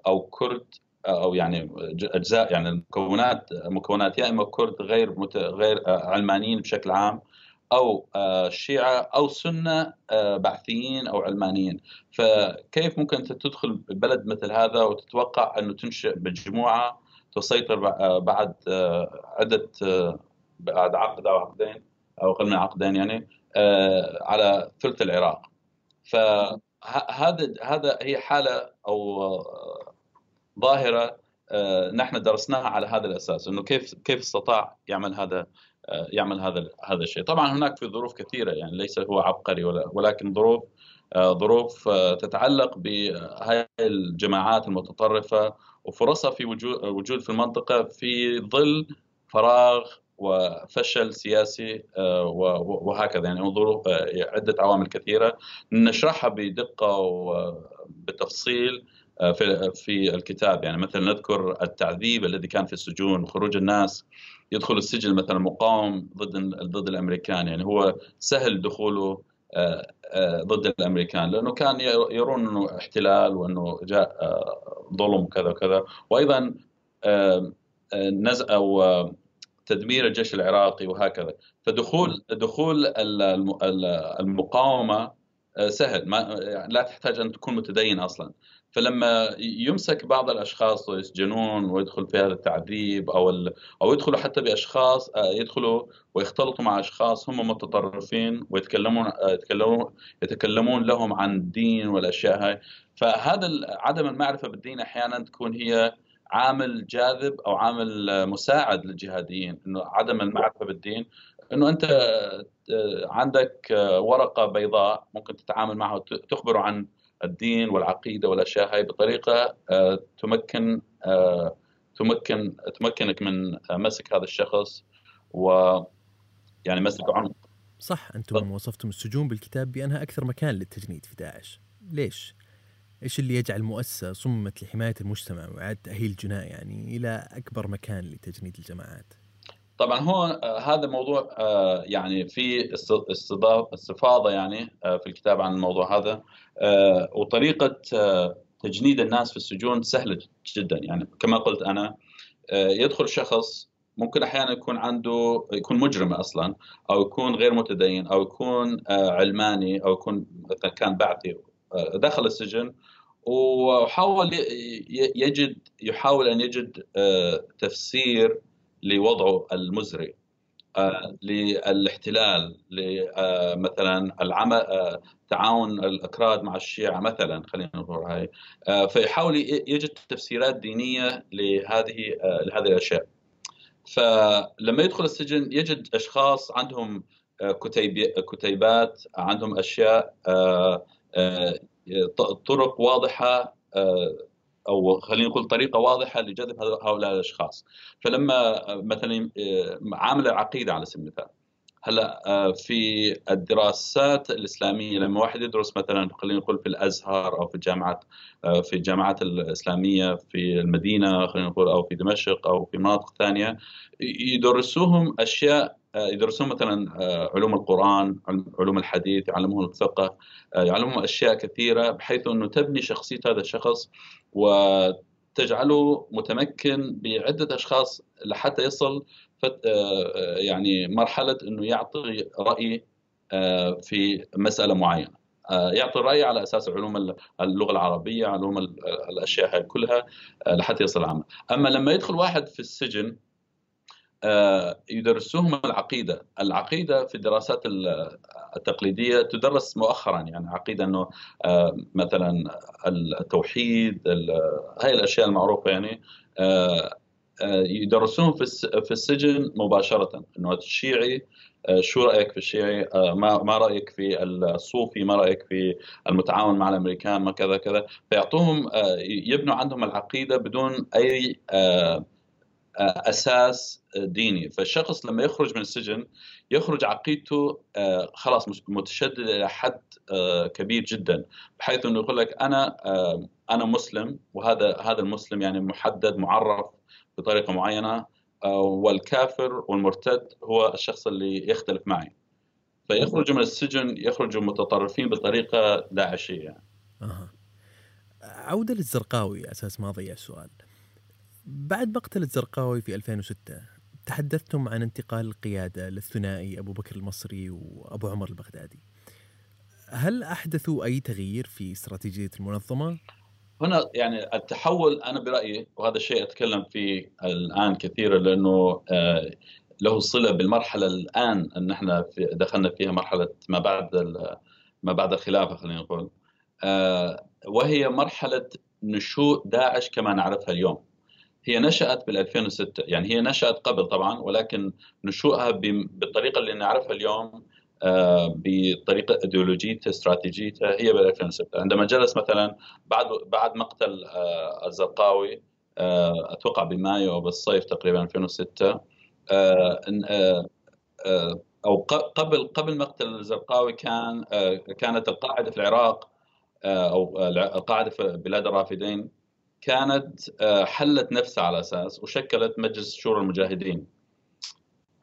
أو كرد أو يعني أجزاء يعني المكونات مكونات يا إما كرد غير. غير علمانيين بشكل عام أو شيعة أو سنة بعثيين أو علمانيين. فكيف ممكن أنت تدخل بلد مثل هذا وتتوقع أنه تنشئ مجموعه تسيطر بعد عدة بعد عقد أو عقدين أو أقل من عقدين يعني على ثلث العراق. فهذا هذا هي حالة أو ظاهرة نحن درسناها على هذا الأساس أنه كيف كيف استطاع يعمل هذا يعمل هذا هذا الشيء. طبعا هناك في ظروف كثيرة يعني ليس هو عبقري ولكن ظروف ظروف تتعلق بهذه الجماعات المتطرفة وفرصها في وجود وجود في المنطقة في ظل فراغ وفشل سياسي وهكذا. يعني ظروف عدة عوامل كثيرة. نشرحها بدقة وبتفصيل في في الكتاب. يعني مثلا نذكر التعذيب الذي كان في السجون خروج الناس يدخل السجن مثلا مقاوم ضد ضد الأمريكان. يعني هو سهل دخوله ضد الأمريكان لأنه كان يرون إنه احتلال وإنه جاء ظلم وكذا وكذا. وأيضا نزع أو تدمير الجيش العراقي وهكذا. فدخول دخول المقاومة سهل. ما لا تحتاج أن تكون متدين أصلا. فلما يمسك بعض الأشخاص ويسجنون ويدخل في هذا التعذيب أو أو يدخلوا حتى بأشخاص يدخلوا ويختلطوا مع أشخاص هم متطرفين ويتكلمون يتكلمون يتكلمون لهم عن الدين والأشياء هاي. فهذا عدم المعرفة بالدين أحيانا تكون هي عامل جاذب أو عامل مساعد للجهاديين إنه عدم المعرفة بالدين. إنه أنت عندك ورقة بيضاء ممكن تتعامل معها وتخبره عن الدين والعقيدة والأشياء هاي بطريقة تمكن تمكن تمكنك من مسك هذا الشخص و يعني مسك عنه. صح أنتم وصفتم السجون بالكتاب بأنها أكثر مكان للتجنيد في داعش. ليش؟ إيش اللي يجعل مؤسسة صممت لحماية المجتمع وإعادة تأهيل الجناء يعني إلى أكبر مكان لتجنيد الجماعات؟ طبعا هو هذا موضوع يعني في استفاضه يعني في الكتاب عن الموضوع هذا وطريقة تجنيد الناس في السجون سهلة جدا. يعني كما قلت أنا يدخل شخص ممكن أحيانا يكون عنده يكون مجرم أصلا أو يكون غير متدين أو يكون علماني أو يكون كان بعثي دخل السجن وحاول يجد يحاول أن يجد تفسير لوضعه المزري للاحتلال مثلا العمل تعاون الأكراد مع الشيعة مثلا خلينا نقول هاي فيحاول يجد تفسيرات دينية لهذه لهذه الأشياء. فلما يدخل السجن يجد أشخاص عندهم كتيبات عندهم أشياء طرق واضحة أو خلينا نقول طريقة واضحة لجذب هؤلاء الأشخاص. فلما مثلا عامل العقيده على سبيل المثال. هلا آه، في الدراسات الإسلامية لما واحد يدرس مثلا خلينا نقول في الأزهر أو في الجامعات آه، في الجامعات الإسلامية في المدينة خلينا نقول أو في دمشق أو في مناطق ثانية يدرسوهم أشياء آه، يدرسون مثلا علوم القرآن علوم الحديث يعلمهم الفقه يعلمهم أشياء كثيرة بحيث أنه تبني شخصية هذا الشخص وتجعله متمكن بعدة أشخاص لحتى يصل آه، آه، يعني مرحلة أنه يعطي رأي آه، في مسألة معينة. يعطي الراي على أساس علوم اللغة العربية علوم الأشياء هاي كلها لحتى يصل العمل أما لما يدخل واحد في السجن يدرسوهم العقيدة، العقيدة في الدراسات التقليدية تدرس مؤخرا يعني عقيدة إنه مثلا التوحيد هاي الأشياء المعروفة يعني آه، يدرسون في السجن مباشرة. إنه الشيعي آه، شو رأيك في الشيعي؟ آه، ما ما رأيك في الصوفي؟ ما رأيك في المتعاون مع الأمريكان؟ ما كذا كذا. فيعطوهم يبنوا عندهم العقيدة بدون أي أساس ديني فالشخص لما يخرج من السجن يخرج عقيدته خلاص متشددة إلى حد كبير جدا بحيث إنه يقول لك أنا أنا مسلم وهذا هذا المسلم يعني محدد معرف بطريقة معينة آه، والكافر والمرتد هو الشخص اللي يختلف معي فيخرجوا من السجن يخرجوا متطرفين بطريقة داعشية. أه. عودة للزرقاوي أساس ما اضيع السؤال بعد مقتل الزرقاوي في 2006 تحدثتم عن انتقال القيادة للثنائي أبو بكر المصري وأبو عمر البغدادي. هل احدثوا أي تغيير في استراتيجية المنظمة؟ هنا يعني التحول أنا برأيي وهذا الشيء أتكلم فيه الآن كثيرا لأنه آه، له صلة بالمرحلة الآن أن إحنا في دخلنا فيها مرحلة ما بعد ما بعد الخلافة خلينا نقول. آه، وهي مرحلة نشوء داعش كما نعرفها اليوم. هي نشأت بال 2006 يعني هي نشأت قبل طبعا ولكن نشوءها بالطريقة اللي نعرفها اليوم آه، بطريقة ايديولوجيته استراتيجيته هي بال 2006 عندما جلس مثلا بعد بعد مقتل آه، الزرقاوي آه، أتوقع بمايو أو بالصيف تقريبا 2006 أو قبل قبل مقتل الزرقاوي كان كانت القاعدة في العراق أو القاعدة في بلاد الرافدين. كانت حلت نفسها على أساس وشكلت مجلس شورى المجاهدين.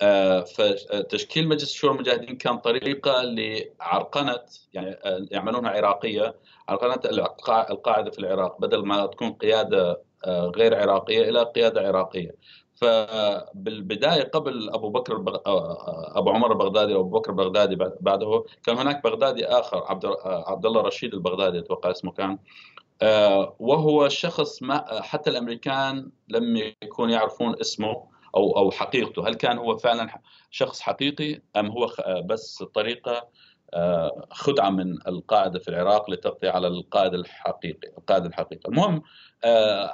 آه، فتشكيل مجلس الشورى المجاهدين كان طريقة لعرقنة يعني آه، يعملونها عراقية عرقنة القاعدة في العراق بدل ما تكون قيادة آه، غير عراقية إلى قيادة عراقية. فبالبدايه قبل أبو بكر بغ... أبو عمر البغدادي أو ابو بكر البغدادي بعده كان هناك بغدادي آخر عبد عبد الله رشيد البغدادي أتوقع اسمه كان. وهو شخص ما حتى الأمريكان لم يكونوا يعرفون اسمه أو أو حقيقته. هل كان هو فعلا شخص حقيقي أم هو بس طريقة آه، خدعة من القاعدة في العراق للتغطيه على القائد الحقيقي القائد الحقيقي المهم آه،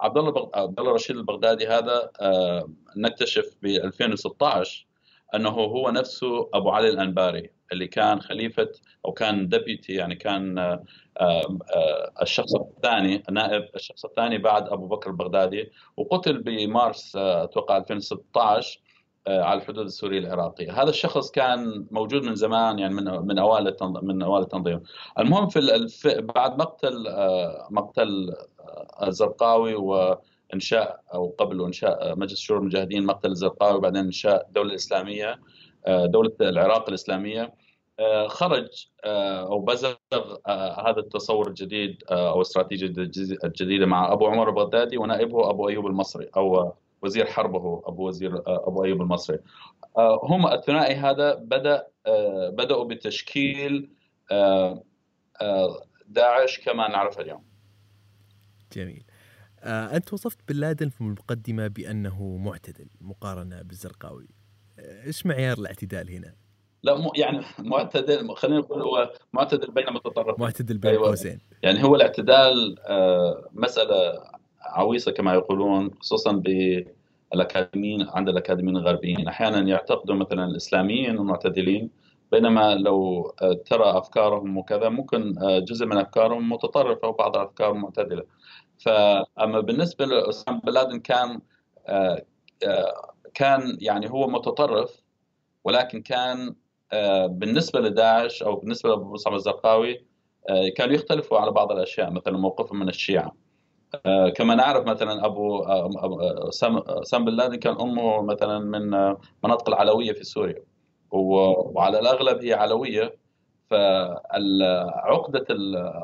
عبد الله عبد الله رشيد البغدادي هذا آه، نكتشف ب 2016 أنه هو نفسه أبو علي الأنباري. اللي كان خليفة أو كان ديبيتي يعني كان آه، آه، الشخص الثاني نائب الشخص الثاني بعد أبو بكر البغدادي. وقتل بمارس آه، أتوقع 2016 على الحدود السورية العراقية، هذا الشخص كان موجود من زمان يعني من من أوائل من أوائل التنظيم. المهم في بعد مقتل مقتل الزرقاوي وإنشاء أو قبل إنشاء مجلس شورى المجاهدين مقتل الزرقاوي وبعدين إنشاء دولة إسلامية دولة العراق الإسلامية. آه، خرج آه، أو بزغ آه، هذا التصور الجديد أو الاستراتيجيه الجديدة مع أبو عمر البغدادي ونائبه أبو أيوب المصري أو وزير حربه أبو وزير أبو أيوب المصري. هم الثنائي هذا بدأ بدأوا بتشكيل داعش كما نعرفه اليوم. جميل. آه أنت وصفت بن لادن في المقدمة بأنه معتدل مقارنة بالزرقاوي آه، إيش معيار الاعتدال هنا؟ لا مو يعني معتدل خلينا نقول هو معتدل بين متطرفين معتدل بين أيوة. قوسين. يعني هو الاعتدال آه، مسألة عويصة كما يقولون خصوصا بالأكاديميين عند الأكاديميين الغربيين. أحيانا يعتقدوا مثلا الإسلاميين المعتدلين بينما لو آه، ترى أفكارهم وكذا ممكن جزء من أفكارهم متطرفة وبعض الافكار معتدلة. فاما بالنسبة لأسامة بن لادن كان آه، آه، كان يعني هو متطرف ولكن كان آه، بالنسبة لداعش أو بالنسبة لابو مصعب الزرقاوي كانوا يختلفوا على بعض الأشياء مثلا موقفهم من الشيعة. كما نعرف مثلا أبو سام بن لادن كان أمه مثلا من مناطق العلوية في سوريا. وعلى الأغلب هي علوية فعقدة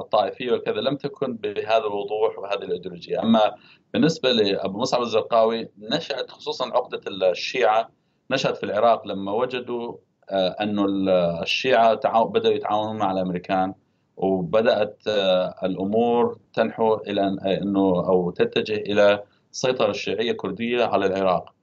الطائفية وكذا لم تكن بهذا الوضوح وهذه الإيديولوجية. أما بالنسبة لأبو مصعب الزرقاوي نشأت خصوصا عقدة الشيعة نشأت في العراق لما وجدوا آه، أن الشيعة بدأوا يتعاونون مع الأمريكان وبدأت آه، الأمور تنحو إلى أنه أو تتجه إلى السيطرة الشيعية الكردية على العراق.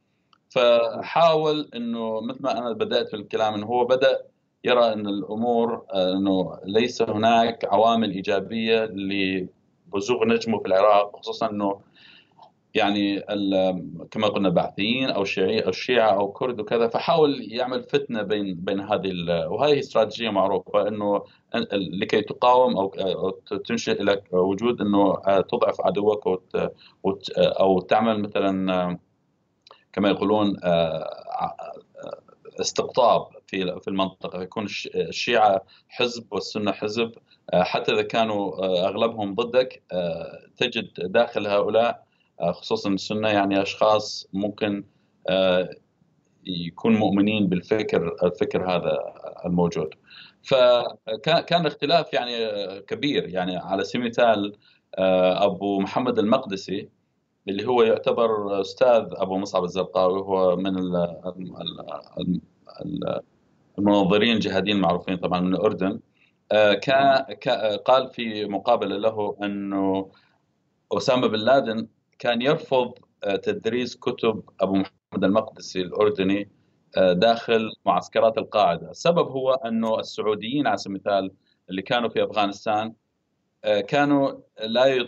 فحاول أنه مثل ما أنا بدأت في الكلام أنه هو بدأ يرى إن الأمور إنه ليس هناك عوامل إيجابية لبزوغ نجمه في العراق خصوصا إنه يعني كما قلنا بعثيين أو شيعي أو شيعة أو كرد وكذا فحاول يعمل فتنة بين بين هذه وهذه استراتيجية معروفة إنه لكي تقاوم أو تنشئ لك وجود إنه تضعف عدوك أو تعمل مثلا كما يقولون استقطاب في في المنطقة. يكون الشيعة حزب والسنة حزب آه، حتى إذا كانوا آه، أغلبهم ضدك آه، تجد داخل هؤلاء خصوصا السنة يعني أشخاص ممكن يكون مؤمنين بالفكر الفكر هذا الموجود. فكان اختلاف يعني كبير يعني على سبيل المثال أبو محمد المقدسي اللي هو يعتبر أستاذ أبو مصعب الزرقاوي هو من المنظرين الجهاديين المعروفين طبعا من الأردن آه، قال في مقابلة له إنه أسامة بن لادن كان يرفض آه، تدريس كتب أبو محمد المقدسي الأردني آه، داخل معسكرات القاعدة، السبب هو أنه السعوديين على سبيل المثال اللي كانوا في أفغانستان كانوا لا.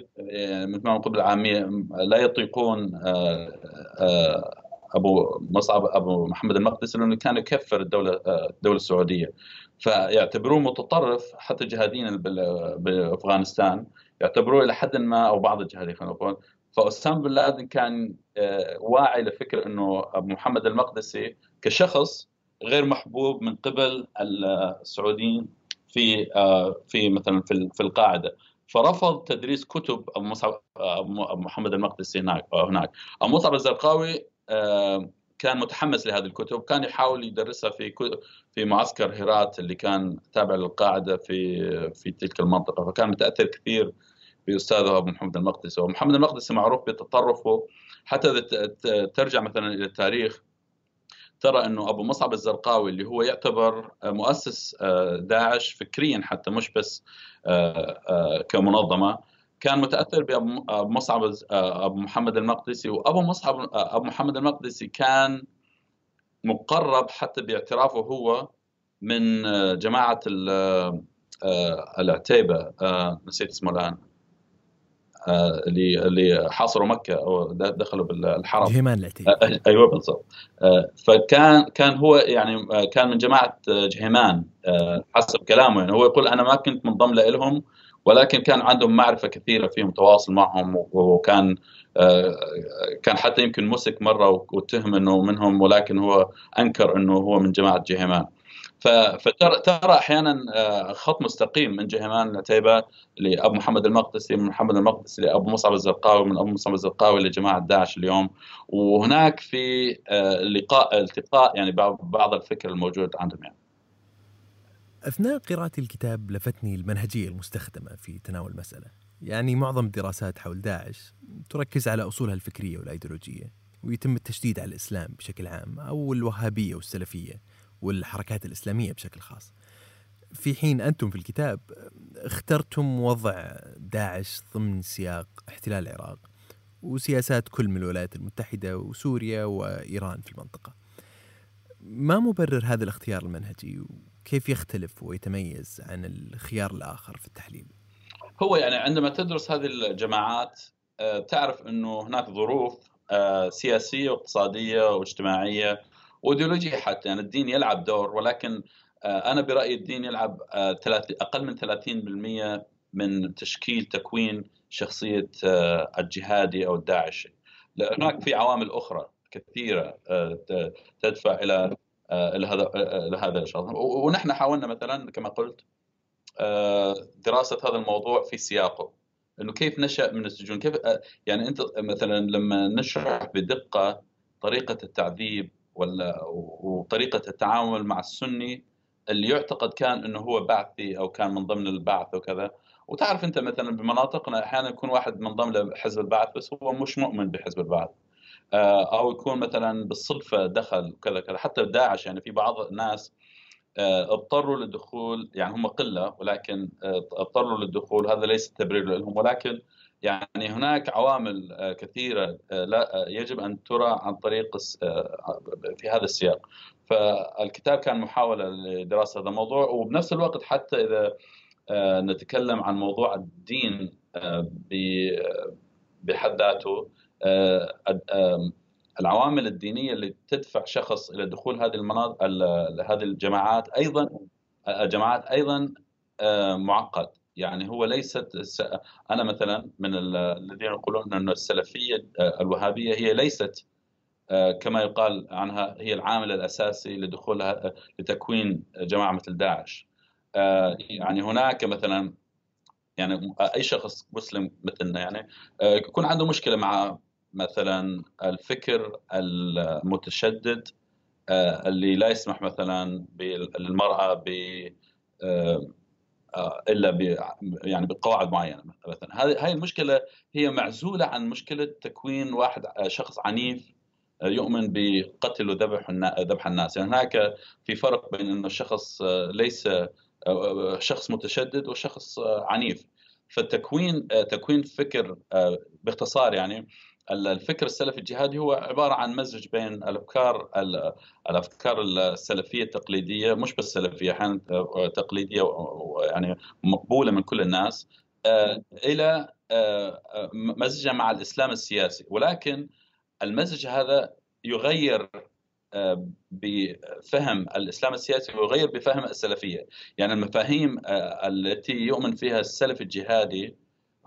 مثل ما نقول بالعامية لا يطيقون أبو مصعب أبو محمد المقدسي لأنه كان يكفر الدولة الدولة السعودية فيعتبروه متطرف حتى الجهاديين بأفغانستان يعتبروه إلى حد ما أو بعض الجهاديين خلينا نقول. فأسامة بن لادن كان آه، واعي لفكرة إنه أبو محمد المقدسي كشخص غير محبوب من قبل السعوديين في آه، في مثلا في القاعدة. فرفض تدريس كتب مصعب أبو محمد المقدسي هناك هناك. ابو مصعب الزرقاوي كان متحمس لهذه الكتب كان يحاول يدرسها في في معسكر هرات اللي كان تابع للقاعدة في في تلك المنطقة. فكان متأثر كثير بأستاذه أبو محمد المقدسي ومحمد المقدسي معروف بتطرفه حتى إذا ترجع مثلا إلى التاريخ ترى إنه أبو مصعب الزرقاوي اللي هو يعتبر مؤسس آه، داعش فكريا حتى مش بس آه، آه، كمنظمة كان متأثر بأبو مصعب أبو محمد المقدسي. وأبو مصعب أبو محمد المقدسي كان مقرب حتى باعترافه هو من جماعة العتيبة نسيت اسمه الآن اللي اللي حاصروا مكة أو دخلوا بالحرم جهيمان العتيبه أيوه بالضبط. فكان كان هو يعني كان من جماعة جهيمان حسب كلامه. يعني هو يقول أنا ما كنت منضم لهم ولكن كان عندهم معرفة كثيرة فيهم تواصل معهم وكان آه، كان حتى يمكن مسك مرة واتهم إنه منهم ولكن هو أنكر إنه هو من جماعة جهيمان فترى ترى أحيانا آه، خط مستقيم من جهيمان العتيبه لأبو محمد المقدسي من محمد المقدسي لأبو مصعب الزرقاوي من أبو مصعب الزرقاوي لجماعة داعش اليوم وهناك في آه، لقاء التقاء يعني بعض الفكر الموجود عندهم يعني. أثناء قراءة الكتاب لفتني المنهجية المستخدمة في تناول المسألة. يعني معظم الدراسات حول داعش تركز على أصولها الفكرية والأيديولوجية ويتم التشديد على الإسلام بشكل عام أو الوهابية والسلفية والحركات الإسلامية بشكل خاص. في حين أنتم في الكتاب اخترتم وضع داعش ضمن سياق احتلال العراق وسياسات كل من الولايات المتحدة وسوريا وإيران في المنطقة. ما مبرر هذا الاختيار المنهجي؟ وكيف يختلف ويتميز عن الخيار الآخر في التحليل؟ هو يعني عندما تدرس هذه الجماعات آه، تعرف أنه هناك ظروف آه، سياسية واقتصادية واجتماعية وإيديولوجية حتى يعني الدين يلعب دور ولكن آه، أنا برأيي الدين يلعب أقل من 30% من تشكيل تكوين شخصية الجهادي أو الداعشي هناك في عوامل أخرى كثيرة تدفع إلى آه، إلى هذا آه، إلى هذا الشخص ونحن حاولنا مثلا كما قلت دراسة هذا الموضوع في سياقه. إنه كيف نشأ من السجون؟ كيف يعني أنت مثلا لما نشرح بدقة طريقة التعذيب ولا وطريقة التعامل مع السني اللي يعتقد كان إنه هو بعثي أو كان من ضمن البعث وكذا. وتعرف أنت مثلا بمناطقنا أحيانا يكون واحد من ضمن حزب البعث بس هو مش مؤمن بحزب البعث. آه، أو يكون مثلا بالصدفة دخل كذا كذا. حتى داعش يعني في بعض الناس آه، اضطروا للدخول يعني هم قلة ولكن آه، اضطروا للدخول. هذا ليس تبرير لهم. ولكن يعني هناك عوامل كثيرة لا يجب أن ترى عن طريق في هذا السياق. فالكتاب كان محاولة لدراسة هذا الموضوع. وبنفس الوقت حتى إذا نتكلم عن موضوع الدين بحد ذاته آه، العوامل الدينية اللي تدفع شخص إلى دخول هذه المناطق هذه الجماعات أيضا الجماعات أيضا آه، معقد. يعني هو ليست أنا مثلا من الذين يقولون إن السلفية آه، الوهابية هي ليست كما يقال عنها هي العامل الأساسي لدخولها لتكوين جماعة مثل داعش. يعني هناك مثلا يعني أي شخص مسلم مثلنا يعني يكون عنده مشكلة مع مثلا الفكر المتشدد آه، اللي لا يسمح مثلا للمراه ب آه، آه، إلا ب يعني بقواعد معينة مثلا. هذه هاي المشكلة هي معزولة عن مشكلة تكوين واحد شخص عنيف يؤمن بقتل وذبح ذبح الناس. يعني هناك في فرق بين إنه الشخص ليس شخص متشدد وشخص عنيف. فالتكوين تكوين فكر باختصار يعني الفكر السلفي الجهادي هو عبارة عن مزج بين الأفكار الأفكار السلفية التقليدية مش بس سلفية أحيانا تقليدية يعني مقبولة من كل الناس آه، إلى آه، مزجها مع الإسلام السياسي. ولكن المزج هذا يغير آه، بفهم الإسلام السياسي ويغير بفهم السلفية. يعني المفاهيم التي يؤمن فيها السلف الجهادي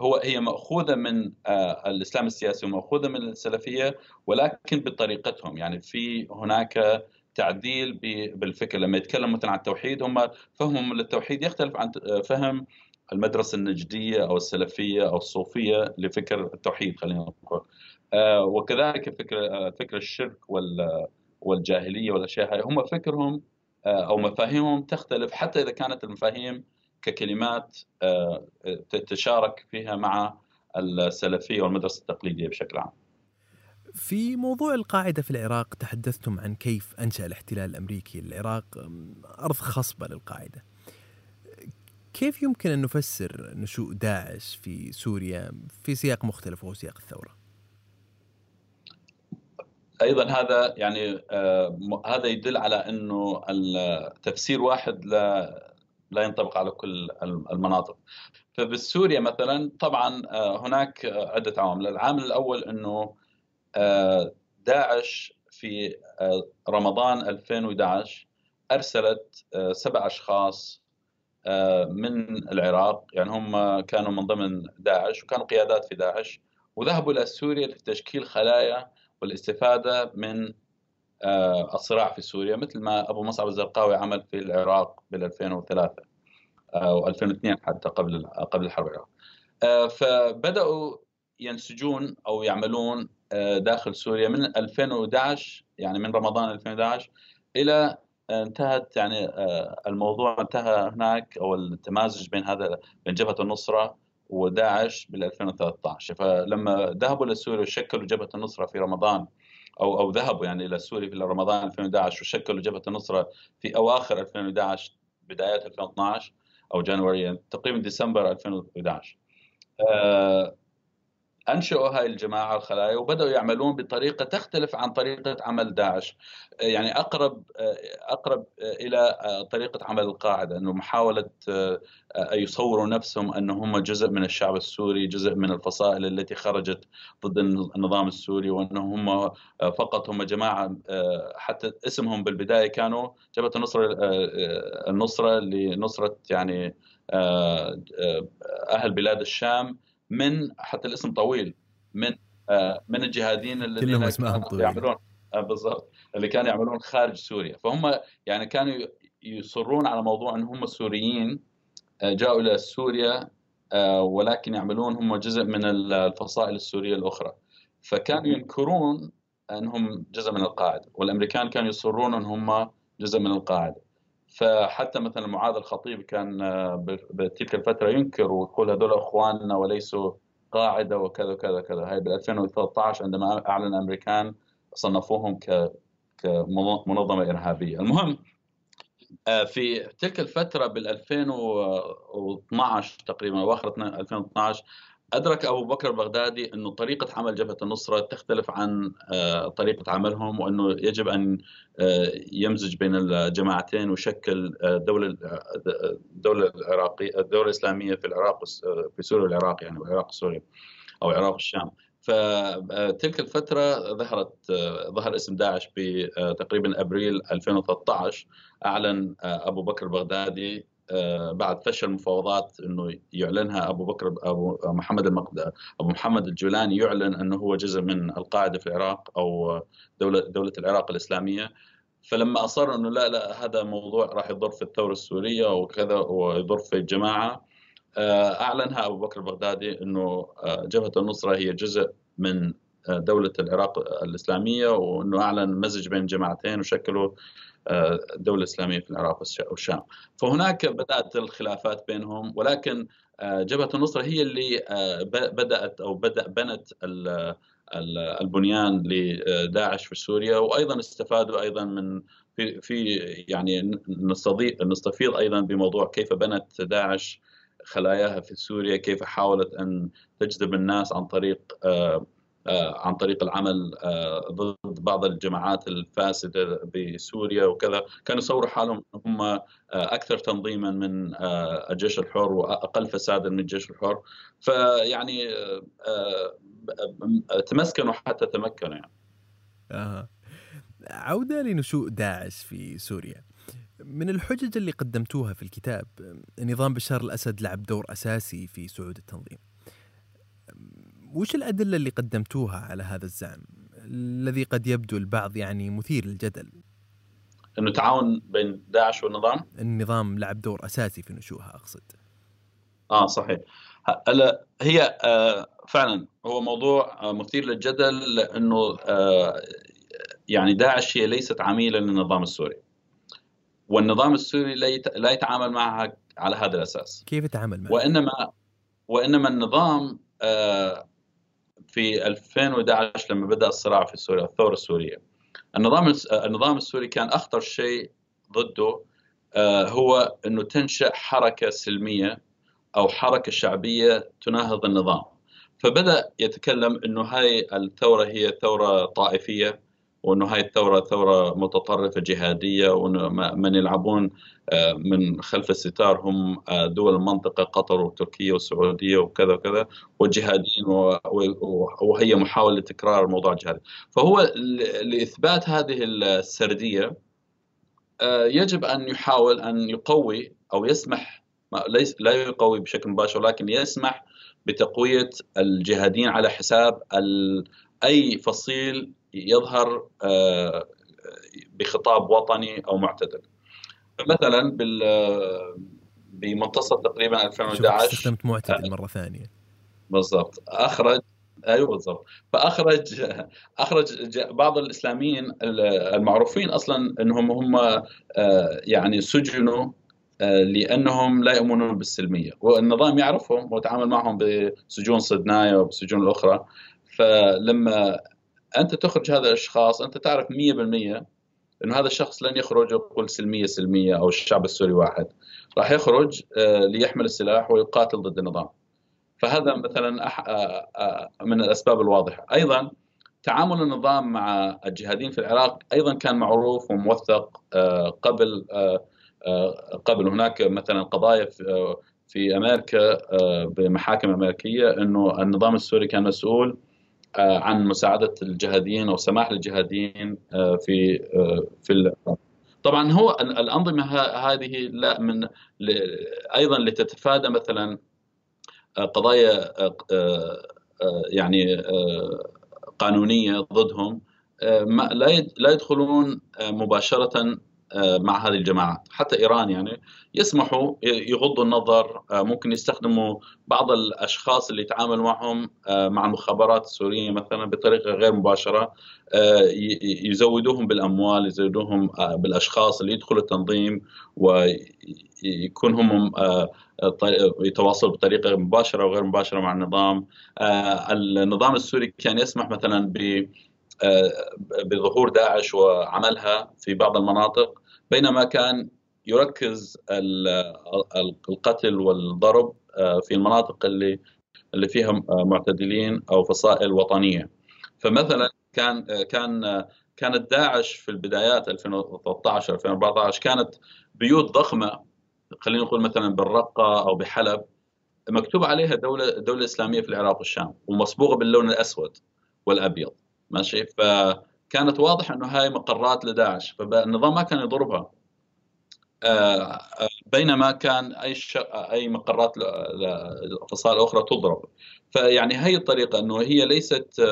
هو هي مأخوذة من آه، الإسلام السياسي ومأخوذة من السلفية ولكن بطريقتهم. يعني في هناك تعديل بالفكر. لما يتكلم مثلا عن التوحيد هم فهمهم للتوحيد يختلف عن آه، فهم المدرسة النجدية أو السلفية أو الصوفية لفكر التوحيد خلينا نقول. آه، وكذلك فكر فكر الشرك والجاهلية والأشياء هم فكرهم أو مفاهيمهم تختلف حتى إذا كانت المفاهيم ككلمات آه، تتشارك فيها مع السلفية والمدرسة التقليدية بشكل عام. في موضوع القاعدة في العراق تحدثتم عن كيف أنشأ الاحتلال الأمريكي للعراق أرض خصبة للقاعدة كيف يمكن أن نفسر نشوء داعش في سوريا في سياق مختلف وهو سياق الثورة؟ أيضا هذا يعني آه هذا يدل على أنه التفسير واحد لا لا ينطبق على كل المناطق. فبالسوريا مثلا طبعا آه، هناك عدة عوامل. العامل الأول أنه آه، داعش في آه، رمضان 2011 أرسلت سبع أشخاص من العراق. يعني هم كانوا من ضمن داعش وكانوا قيادات في داعش وذهبوا إلى سوريا لتشكيل خلايا والاستفادة من آه، الصراع في سوريا مثل ما أبو مصعب الزرقاوي عمل في العراق بال 2003 أو 2002 حتى قبل قبل الحرب العراق آه، فبدأوا ينسجون أو يعملون آه، داخل سوريا من 2011 يعني من رمضان 2011 إلى انتهت يعني الموضوع انتهى هناك أو التمازج بين هذا بين جبهة النصرة وداعش بال 2013 فلما ذهبوا لسوريا وشكلوا جبهة النصرة في رمضان أو أو ذهبوا يعني إلى سوريا في رمضان 2011 وشكلوا جبهه النصرة في أواخر 2011 بدايات 2012 أو جانوري يعني تقريبا ديسمبر 2011 آه انشئوا هاي الجماعة الخلايا وبدأوا يعملون بطريقة تختلف عن طريقة عمل داعش. يعني أقرب أقرب إلى طريقة عمل القاعدة إنه محاولة يصوروا نفسهم ان هم جزء من الشعب السوري جزء من الفصائل التي خرجت ضد النظام السوري وانهم هم فقط هم جماعة حتى اسمهم بالبداية كانوا جبهة النصره النصرة لنصرة يعني أهل بلاد الشام من حتى الاسم طويل من آه، من الجهاديين الذين كانوا يعملون آه، بالضبط اللي كانوا يعملون خارج سوريا. فهم يعني كانوا يصرون على موضوع إن هم سوريين آه، جاءوا إلى سوريا ولكن يعملون هم جزء من الفصائل السورية الأخرى. فكانوا ينكرون إنهم جزء من القاعدة والأمريكان كانوا يصرون إن هم جزء من القاعدة. فحتى مثلا معاذ الخطيب كان آه، بتلك الفترة ينكر ويقول هذول إخواننا وليسوا قاعدة وكذا وكذا كذا هاي بال 2013 عندما أعلن الامريكان صنفوهم كمنظمة إرهابية. المهم آه، في تلك الفترة بال 2012 تقريبا اواخر 2012 أدرك أبو بكر البغدادي أنه طريقة عمل جبهة النصرة تختلف عن آه، طريقة عملهم وأنه يجب أن آه، يمزج بين الجماعتين ويشكل آه، دولة الدولة العراقية الدولة الإسلامية في العراق في سوريا والعراق يعني العراق سوريا أو العراق الشام فتلك الفترة ظهرت ظهر اسم داعش بتقريبا أبريل 2013 أعلن أبو بكر البغدادي بعد فشل المفاوضات إنه يعلنها أبو بكر أبو محمد المقد أبو محمد الجولاني يعلن إنه هو جزء من القاعدة في العراق أو دولة دولة العراق الإسلامية. فلما أصر إنه لا لا هذا موضوع راح يضر في الثورة السورية وكذا ويضر في الجماعة آه، أعلنها أبو بكر البغدادي إنه آه، جبهة النصرة هي جزء من دولة العراق الإسلامية وإنه أعلن مزج بين الجماعتين وشكلوا الدولة الإسلامية في العراق والشام. فهناك بدأت الخلافات بينهم ولكن آه، جبهة النصرة هي اللي آه، بدأت أو بدأ بنت البنيان لداعش في سوريا وأيضا استفادوا أيضا من في في يعني نستفيض أيضا بموضوع كيف بنت داعش خلاياها في سوريا كيف حاولت أن تجذب الناس عن طريق آه، آه، عن طريق العمل آه، ضد بعض الجماعات الفاسدة بسوريا وكذا كانوا يصوروا حالهم هم آه، أكثر تنظيما من الجيش الحر وأقل فسادا من الجيش الحر فيعني تمسكنوا حتى تمكنوا يعني. آه. عودة لنشوء داعش في سوريا. من الحجج اللي قدمتوها في الكتاب نظام بشار الأسد لعب دور أساسي في صعود التنظيم. وش الأدلة اللي قدمتوها على هذا الزعم؟ الذي قد يبدو البعض يعني مثير للجدل. انه تعاون بين داعش والنظام؟ النظام لعب دور أساسي في نشوئها أقصد. آه صحيح. هلا هي آه فعلا هو موضوع آه مثير للجدل لأنه آه يعني داعش هي ليست عميله للنظام السوري. والنظام السوري لا يتعامل معها على هذا الأساس. كيف يتعامل معها؟ وإنما وإنما النظام آه في 2011 لما بدأ الصراع في سوريا الثورة السورية. النظام النظام السوري كان أخطر شيء ضده آه، هو إنه تنشأ حركة سلمية أو حركة شعبية تناهض النظام. فبدأ يتكلم إنه هاي الثورة هي ثورة طائفية وأنه هاي الثورة ثورة متطرفة جهادية وأنه من يلعبون آه، من خلف الستار هم آه، دول المنطقة قطر وتركيا والسعودية وكذا وكذا والجهاديين وهي محاولة لتكرار الموضوع الجهادي فهو لإثبات هذه السردية آه، يجب أن يحاول أن يقوي أو يسمح ليس لا يقوي بشكل مباشر ولكن يسمح بتقوية الجهاديين على حساب أي فصيل يظهر آه، بخطاب وطني أو معتدل. مثلا بال بمنتصف تقريبا 2011 استخدمت معتدل مرة ثانية. بالضبط. أخرج أيوه بالضبط. فأخرج أخرج بعض الإسلاميين المعروفين أصلا إنهم هم آه، يعني سجنوا آه، لأنهم لا يؤمنون بالسلمية. والنظام يعرفهم ويتعامل معهم بسجون صدناية وبسجون الاخرى فلما أنت تخرج هذا الأشخاص أنت تعرف 100% إنه هذا الشخص لن يخرج ويقول سلمية سلمية أو الشعب السوري واحد. راح يخرج آه، ليحمل السلاح ويقاتل ضد النظام. فهذا مثلا من الأسباب الواضحة. أيضا تعامل النظام مع الجهاديين في العراق أيضا كان معروف وموثق قبل قبل. هناك مثلا قضايا في أمريكا بمحاكم أمريكية إنه النظام السوري كان مسؤول عن مساعدة الجهاديين أو سماح للجهاديين في في طبعا هو الأنظمة هذه لا من أيضا لتتفادى مثلا قضايا يعني قانونية ضدهم لا يدخلون مباشرة مع هذه الجماعات. حتى إيران يعني يسمحوا يغضوا النظر ممكن يستخدموا بعض الأشخاص اللي يتعاملوا معهم مع المخابرات السورية مثلا بطريقة غير مباشرة يزودوهم بالأموال يزودوهم بالأشخاص اللي يدخلوا التنظيم ويكون هم يتواصلوا بطريقة مباشرة وغير مباشرة مع النظام. النظام السوري كان يسمح مثلا ب بظهور داعش وعملها في بعض المناطق. بينما كان يركز القتل والضرب في المناطق اللي اللي فيها معتدلين أو فصائل وطنية. فمثلا كان كان كانت داعش في البدايات 2013 2014 كانت بيوت ضخمة خلينا نقول مثلا بالرقة أو بحلب مكتوب عليها دولة دولة إسلامية في العراق والشام ومصبوغة باللون الأسود والأبيض. ماشي؟ فكانت واضح إنه هاي مقرات لداعش فالنظام ما كان يضربها. بينما كان أي أي مقرات لفصائل أخرى تضرب. فيعني هي الطريقة إنه هي ليست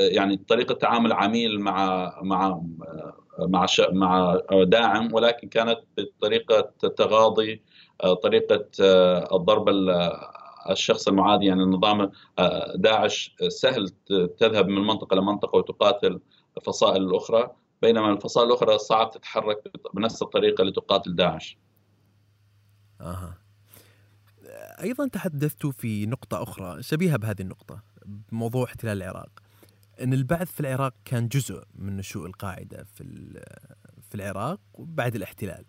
يعني طريقة تعامل عميل مع مع مع مع داعم ولكن كانت بطريقة تغاضي طريقة الضرب الشخص المعادي يعني النظام داعش سهل تذهب من منطقة لمنطقه وتقاتل الفصائل الاخرى بينما الفصائل الأخرى صعب تتحرك بنفس الطريقة لتقاتل داعش. أها. أيضا تحدثت في نقطة أخرى شبيهة بهذه النقطة بموضوع احتلال العراق. إن البعث في العراق كان جزء من نشوء القاعدة في في العراق بعد الاحتلال.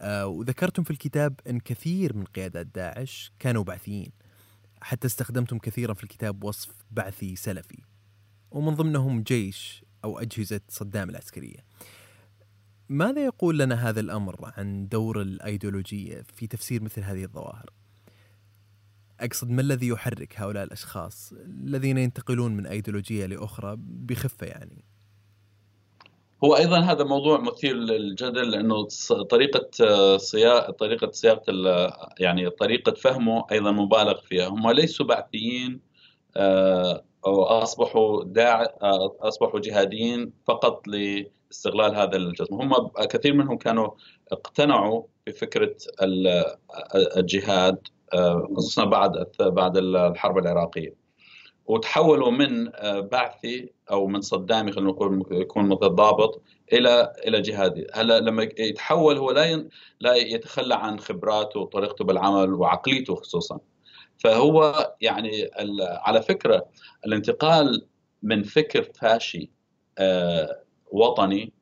آه وذكرتم في الكتاب أن كثير من قيادات داعش كانوا بعثيين. حتى استخدمتم كثيرا في الكتاب وصف بعثي سلفي. ومن ضمنهم جيش أو أجهزة صدام العسكرية. ماذا يقول لنا هذا الأمر عن دور الأيديولوجية في تفسير مثل هذه الظواهر؟ أقصد ما الذي يحرك هؤلاء الأشخاص الذين ينتقلون من أيديولوجية لأخرى بخفة يعني؟ هو أيضا هذا موضوع مثير للجدل لأنه طريقة صياغه طريقة صياغة يعني طريقة فهمه أيضا مبالغ فيها، هم ليسوا بعثيين أو أصبحوا داع أصبحوا جهاديين فقط لاستغلال هذا الجسم، هم كثير منهم كانوا اقتنعوا بفكرة الجهاد خصوصا بعد بعد الحرب العراقية. وتحولوا من بعثي أو من صدامي خلينا نقول يكون متضابط إلى إلى جهادي، هلا لما يتحول هو لا لا يتخلى عن خبراته وطريقته بالعمل وعقليته خصوصا. فهو يعني على فكرة الانتقال من فكر فاشي وطني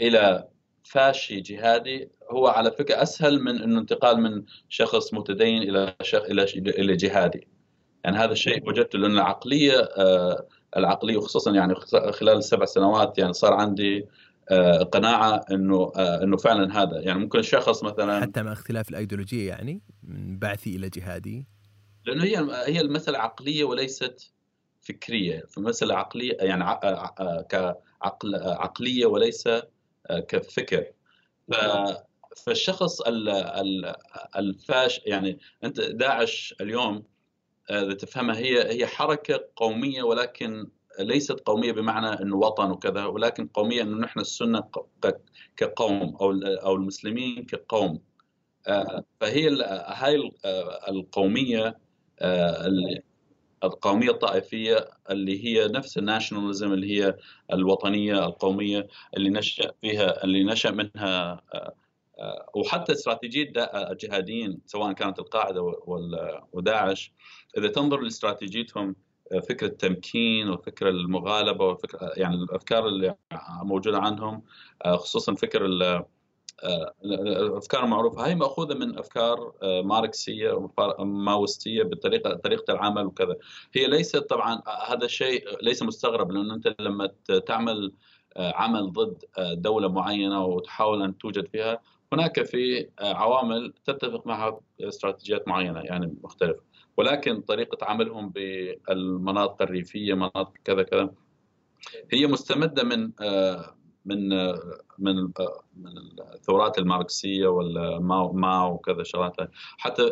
إلى فاشي جهادي هو على فكرة أسهل من إنه انتقال من شخص متدين إلى شخص إلى إلى جهادي يعني هذا الشيء وجدته لأن العقلية العقلية وخصوصا يعني خلال السبع سنوات يعني صار عندي قناعة إنه إنه فعلا هذا. يعني ممكن الشخص مثلا حتى مع اختلاف الأيديولوجية يعني من بعثي إلى جهادي؟ لأنه هي هي المساله عقلية وليست فكرية. فمساله عقلية يعني كعقل عقلية وليس كفكر. ف فالشخص الفاش يعني أنت داعش اليوم إذا تفهمها هي هي حركة قومية ولكن ليست قومية بمعنى إنه وطن وكذا ولكن قومية إنه نحن السنة كقوم أو أو المسلمين كقوم. فهي هاي القومية القومية الطائفية اللي هي نفس الناشوناليزم اللي هي الوطنية القومية اللي نشأ فيها اللي نشأ منها وحتى استراتيجية الجهاديين سواء كانت القاعدة وداعش إذا تنظر لاستراتيجيتهم فكرة التمكين وفكر المغالبة وفكر يعني الأفكار اللي موجودة عنهم خصوصا فكر الأفكار المعروفة. هي مأخوذة من أفكار ماركسية ماوستية بطريقه طريقة العمل وكذا. هي ليست طبعا هذا الشيء ليس مستغرب لأنه أنت لما تعمل عمل ضد دولة معينة وتحاول أن توجد فيها هناك في عوامل تتفق معها استراتيجيات معينة يعني مختلفة. ولكن طريقة عملهم بالمناطق الريفية مناطق كذا كذا هي مستمدة من من من من الثورات الماركسية ولا ما وكذا شغلات. حتى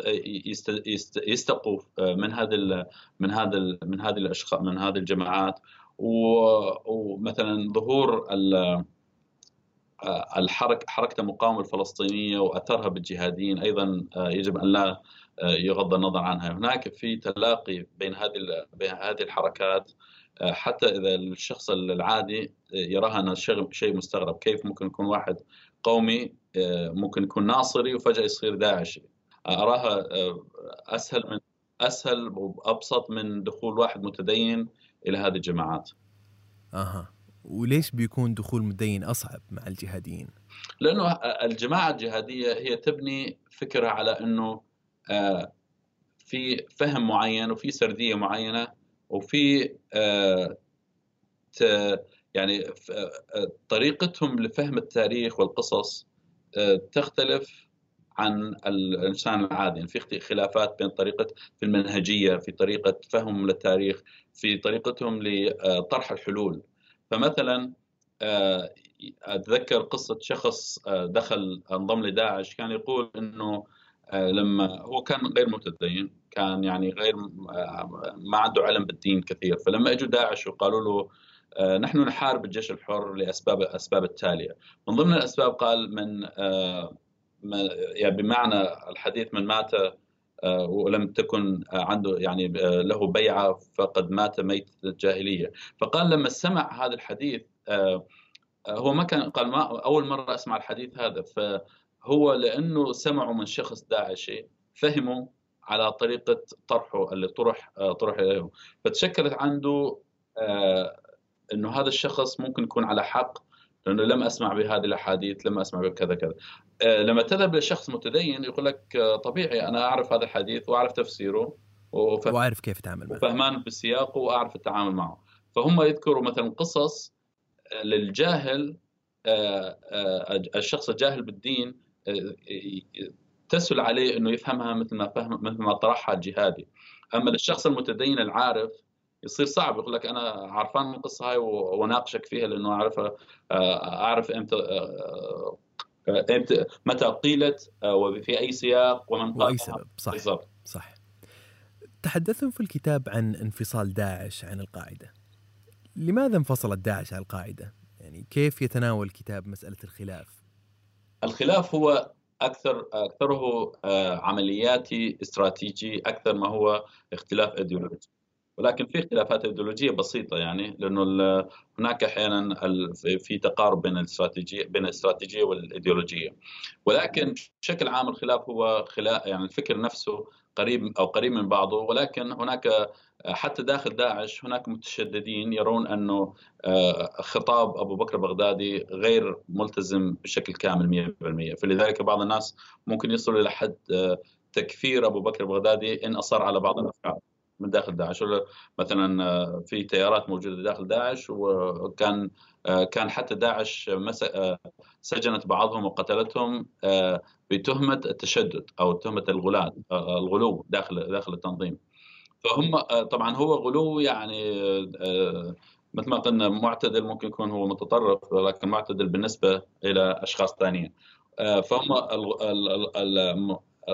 يستقوا من هذا من هذا من هذه الأشخاص من هذه الجماعات. ومثلا ظهور الحركه حركة المقاومه الفلسطينية وأثرها بالجهاديين أيضا يجب أن لا يغض النظر عنها. هناك في تلاقي بين هذه بين هذه الحركات حتى إذا الشخص العادي يراها أنها شيء مستغرب. كيف ممكن يكون واحد قومي ممكن يكون ناصري وفجأة يصير داعشي؟ أراها أسهل من أسهل وأبسط من دخول واحد متدين إلى هذه الجماعات. أها. وليش بيكون دخول متدين أصعب مع الجهاديين؟ لأنه الجماعة الجهادية هي تبني فكرة على إنه في فهم معين وفي سردية معينة وفي يعني طريقتهم لفهم التاريخ والقصص تختلف عن الإنسان العادي. يعني في خلافات بين طريقة في المنهجية في طريقة فهمهم للتاريخ في طريقتهم لطرح الحلول. فمثلا أتذكر قصة شخص دخل أنضم لداعش كان يقول إنه لما هو كان غير متدين كان يعني غير ما عنده علم بالدين كثير. فلما إجوا داعش وقالوا له نحن نحارب الجيش الحر لأسباب الاسباب التالية. من ضمن الأسباب قال من يعني بمعنى الحديث من مات ولم تكن عنده يعني له بيعة فقد مات ميت الجاهليه فقال لما سمع هذا الحديث هو ما كان قال ما أول مرة أسمع الحديث هذا. فهو لأنه سمعوا من شخص داعشي فهموا على طريقة طرحه اللي طرح طرح اليهم فتشكلت عنده إنه هذا الشخص ممكن يكون على حق لأنه لم أسمع بهذه الأحاديث لم أسمع بكذا كذا. لما تذهب لشخص متدين يقول لك طبيعي أنا أعرف هذا الحديث وأعرف تفسيره وفهم وأعرف كيف اتعامل معه. وفهمان بسياقه وأعرف التعامل معه. فهم يذكروا مثلا قصص للجاهل الشخص الجاهل بالدين تسهل عليه إنه يفهمها مثل ما فهم مثل ما طرحها الجهادي. أما للشخص المتدين العارف يصير صعب يقول لك أنا عارفان من القصة هاي وأناقشك فيها لأنه أعرفها أعرف إمتى إمتى متى قيلت وفي أي سياق ومن وأي سبب صح بالضبط. صح. تحدثتم في الكتاب عن انفصال داعش عن القاعدة. لماذا انفصلت داعش عن القاعدة؟ يعني كيف يتناول الكتاب مسألة الخلاف؟ الخلاف هو أكثر أكثره عملياتي استراتيجي أكثر ما هو اختلاف ايديولوجي ولكن في اختلافات ايديولوجية بسيطة يعني لأنه هناك أحيانا في تقارب بين الاستراتيجيه بين الاستراتيجية والإيديولوجية. ولكن بشكل عام الخلاف هو خلاف يعني الفكر نفسه قريب أو قريب من بعضه. ولكن هناك حتى داخل داعش هناك متشددين يرون أنه خطاب أبو بكر بغدادي غير ملتزم بشكل كامل 100% فلذلك بعض الناس ممكن يصلوا إلى حد تكفير أبو بكر بغدادي إن أصر على بعض الأفعال. من داخل داعش. مثلا في تيارات موجودة داخل داعش وكان كان حتى داعش سجنت بعضهم وقتلتهم بتهمة التشدد أو تهمة الغلاة الغلو داخل داخل التنظيم. فهم طبعا هو غلو يعني مثل ما قلنا معتدل ممكن يكون هو متطرف ولكن معتدل بالنسبة إلى أشخاص ثانيين فهم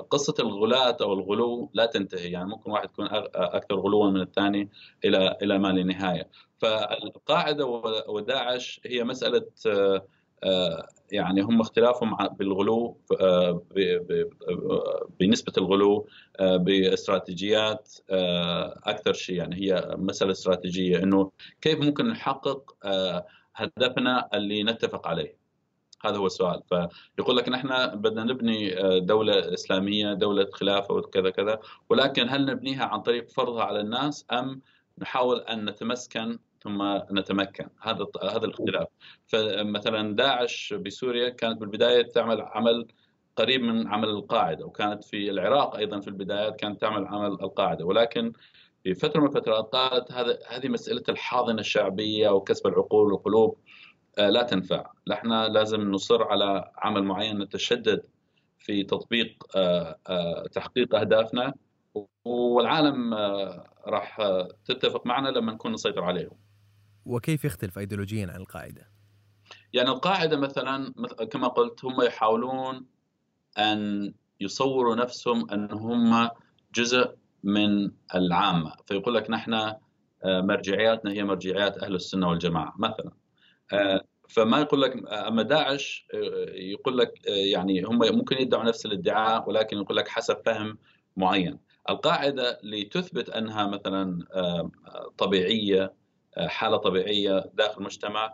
قصة الغلاة أو الغلو لا تنتهي يعني ممكن واحد يكون أكثر غلوا من الثاني إلى إلى ما لا نهاية فالقاعدة وداعش هي مسألة يعني هم اختلافهم بالغلو بنسبة الغلو باستراتيجيات أكثر شيء. يعني هي مسألة استراتيجية إنه كيف ممكن نحقق هدفنا اللي نتفق عليه. هذا هو السؤال. فيقول لك نحن بدنا نبني دولة إسلامية دولة خلافة وكذا كذا ولكن هل نبنيها عن طريق فرضها على الناس أم نحاول أن نتمسكن ثم نتمكن؟ هذا هذا الاختلاف. فمثلا داعش بسوريا كانت بالبداية تعمل عمل قريب من عمل القاعدة وكانت في العراق أيضا في البدايات كانت تعمل عمل القاعدة. ولكن في فترة من الفترات قالت هذا هذه مسألة الحاضنة الشعبية وكسب العقول والقلوب. آه، لا تنفع. نحن لازم نصر على عمل معين نتشدد في تطبيق آه، آه، تحقيق أهدافنا والعالم راح تتفق معنا لما نكون نسيطر عليهم. وكيف يختلف ايديولوجيا عن القاعدة؟ يعني القاعدة مثلا كما قلت هم يحاولون أن يصوروا نفسهم أن هم جزء من العامة. فيقول لك نحن آه، مرجعياتنا هي مرجعيات أهل السنة والجماعة مثلا. آه، فما يقول لك أما داعش آه، يقول لك يعني هم ممكن يدعوا نفس الادعاء ولكن يقول لك حسب فهم معين. القاعدة لتثبت أنها مثلا طبيعية حالة طبيعية داخل المجتمع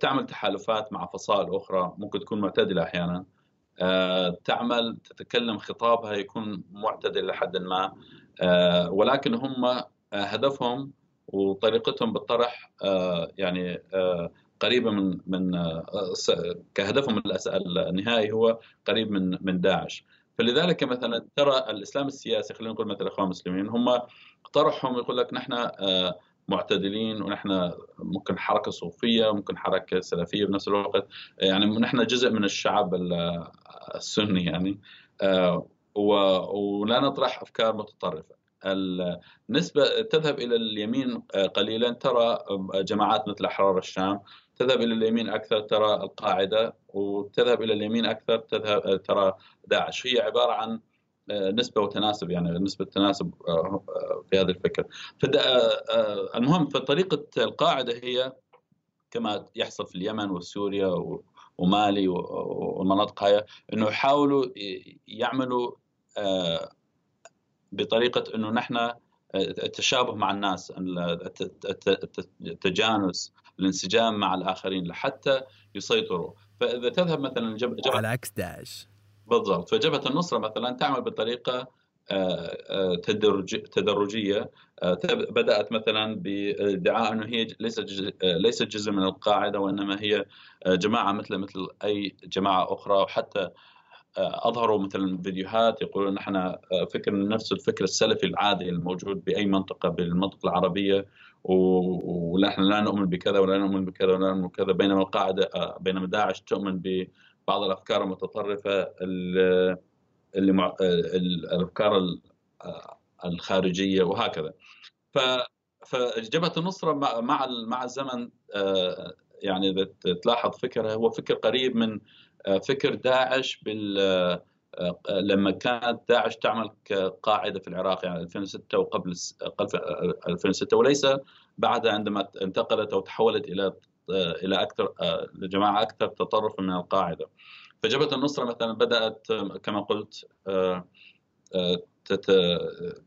تعمل تحالفات مع فصائل أخرى ممكن تكون معتدلة أحيانا آه، تعمل تتكلم خطابها يكون معتدل لحد ما آه، ولكن هم آه، هدفهم وطريقتهم بالطرح يعني قريبة من من كهدفهم النهائي هو قريب من من داعش. فلذلك مثلا ترى الإسلام السياسي خلينا نقول مثلا الاخوان المسلمين هم طرحهم يقول لك نحن معتدلين ونحن ممكن حركة صوفية ممكن حركة سلفية بنفس الوقت. يعني نحن جزء من الشعب السني يعني. آه، ولا نطرح أفكار متطرفة. النسبة تذهب إلى اليمين آه، قليلا ترى جماعات مثل أحرار الشام تذهب إلى اليمين أكثر ترى القاعدة وتذهب إلى اليمين أكثر تذهب ترى داعش. هي عبارة عن آه، نسبة وتناسب يعني نسبة تناسب آه، آه، في هذا الفكر. المهم فطريقة القاعدة هي كما يحصل في اليمن وسوريا ومالي والمناطق هاي إنه يحاولوا يعملوا بطريقة إنه نحن التشابه مع الناس التجانس الانسجام مع الآخرين لحتى يسيطروا. فإذا تذهب مثلا جبهه على عكس داعش. بالضبط. فجبهة النصرة مثلا تعمل بطريقة آه، آه، تدرجية. آه، بدأت مثلا بادعاء إنه هي ليست ليست جزء من القاعدة وإنما هي جماعة مثل مثل أي جماعة أخرى. وحتى أظهروا مثلا فيديوهات يقولون نحن فكر نفس الفكر السلفي العادي الموجود بأي منطقة بالمنطقة العربية. ونحن لا نؤمن بكذا ولا نؤمن بكذا ولا نؤمن بكذا بينما القاعدة بينما داعش تؤمن ب بعض الأفكار المتطرفة اللي مع الأفكار الخارجية وهكذا. ف فجبهه النصرة مع مع الزمن آه، يعني إذا تلاحظ فكرها هو فكر قريب من آه، فكر داعش بال آه، لما كانت داعش تعمل كقاعده في العراق يعني 2006 وقبل 2006 وليس بعد عندما انتقلت أو تحولت إلى إلى أكثر لجماعة أكثر تطرفا من القاعدة. فجبهة النصرة مثلا بدأت كما قلت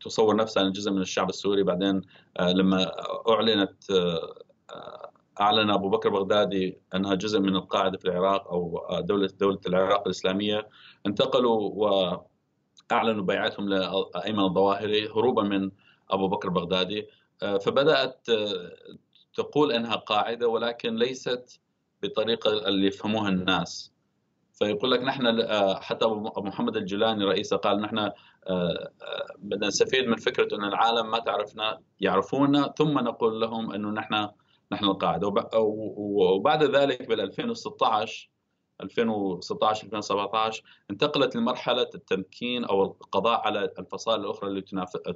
تصور نفسها جزء من الشعب السوري بعدين لما أعلنت أعلن أبو بكر بغدادي إنها جزء من القاعدة في العراق أو دولة دولة العراق الإسلامية انتقلوا وأعلنوا بيعتهم لأيمن الظواهري هروبا من أبو بكر بغدادي فبدأت تقول إنها قاعدة ولكن ليست بالطريقة اللي يفهموها الناس. فيقول لك نحن آه، حتى أبو محمد الجيلاني رئيسه قال نحن آه، آه، بدنا نستفيد من فكرة إن العالم ما تعرفنا يعرفونا ثم نقول لهم إنه نحن نحن القاعدة. وبعد ذلك بال 2016 2016 2017 انتقلت لمرحلة التمكين أو القضاء على الفصائل الأخرى اللي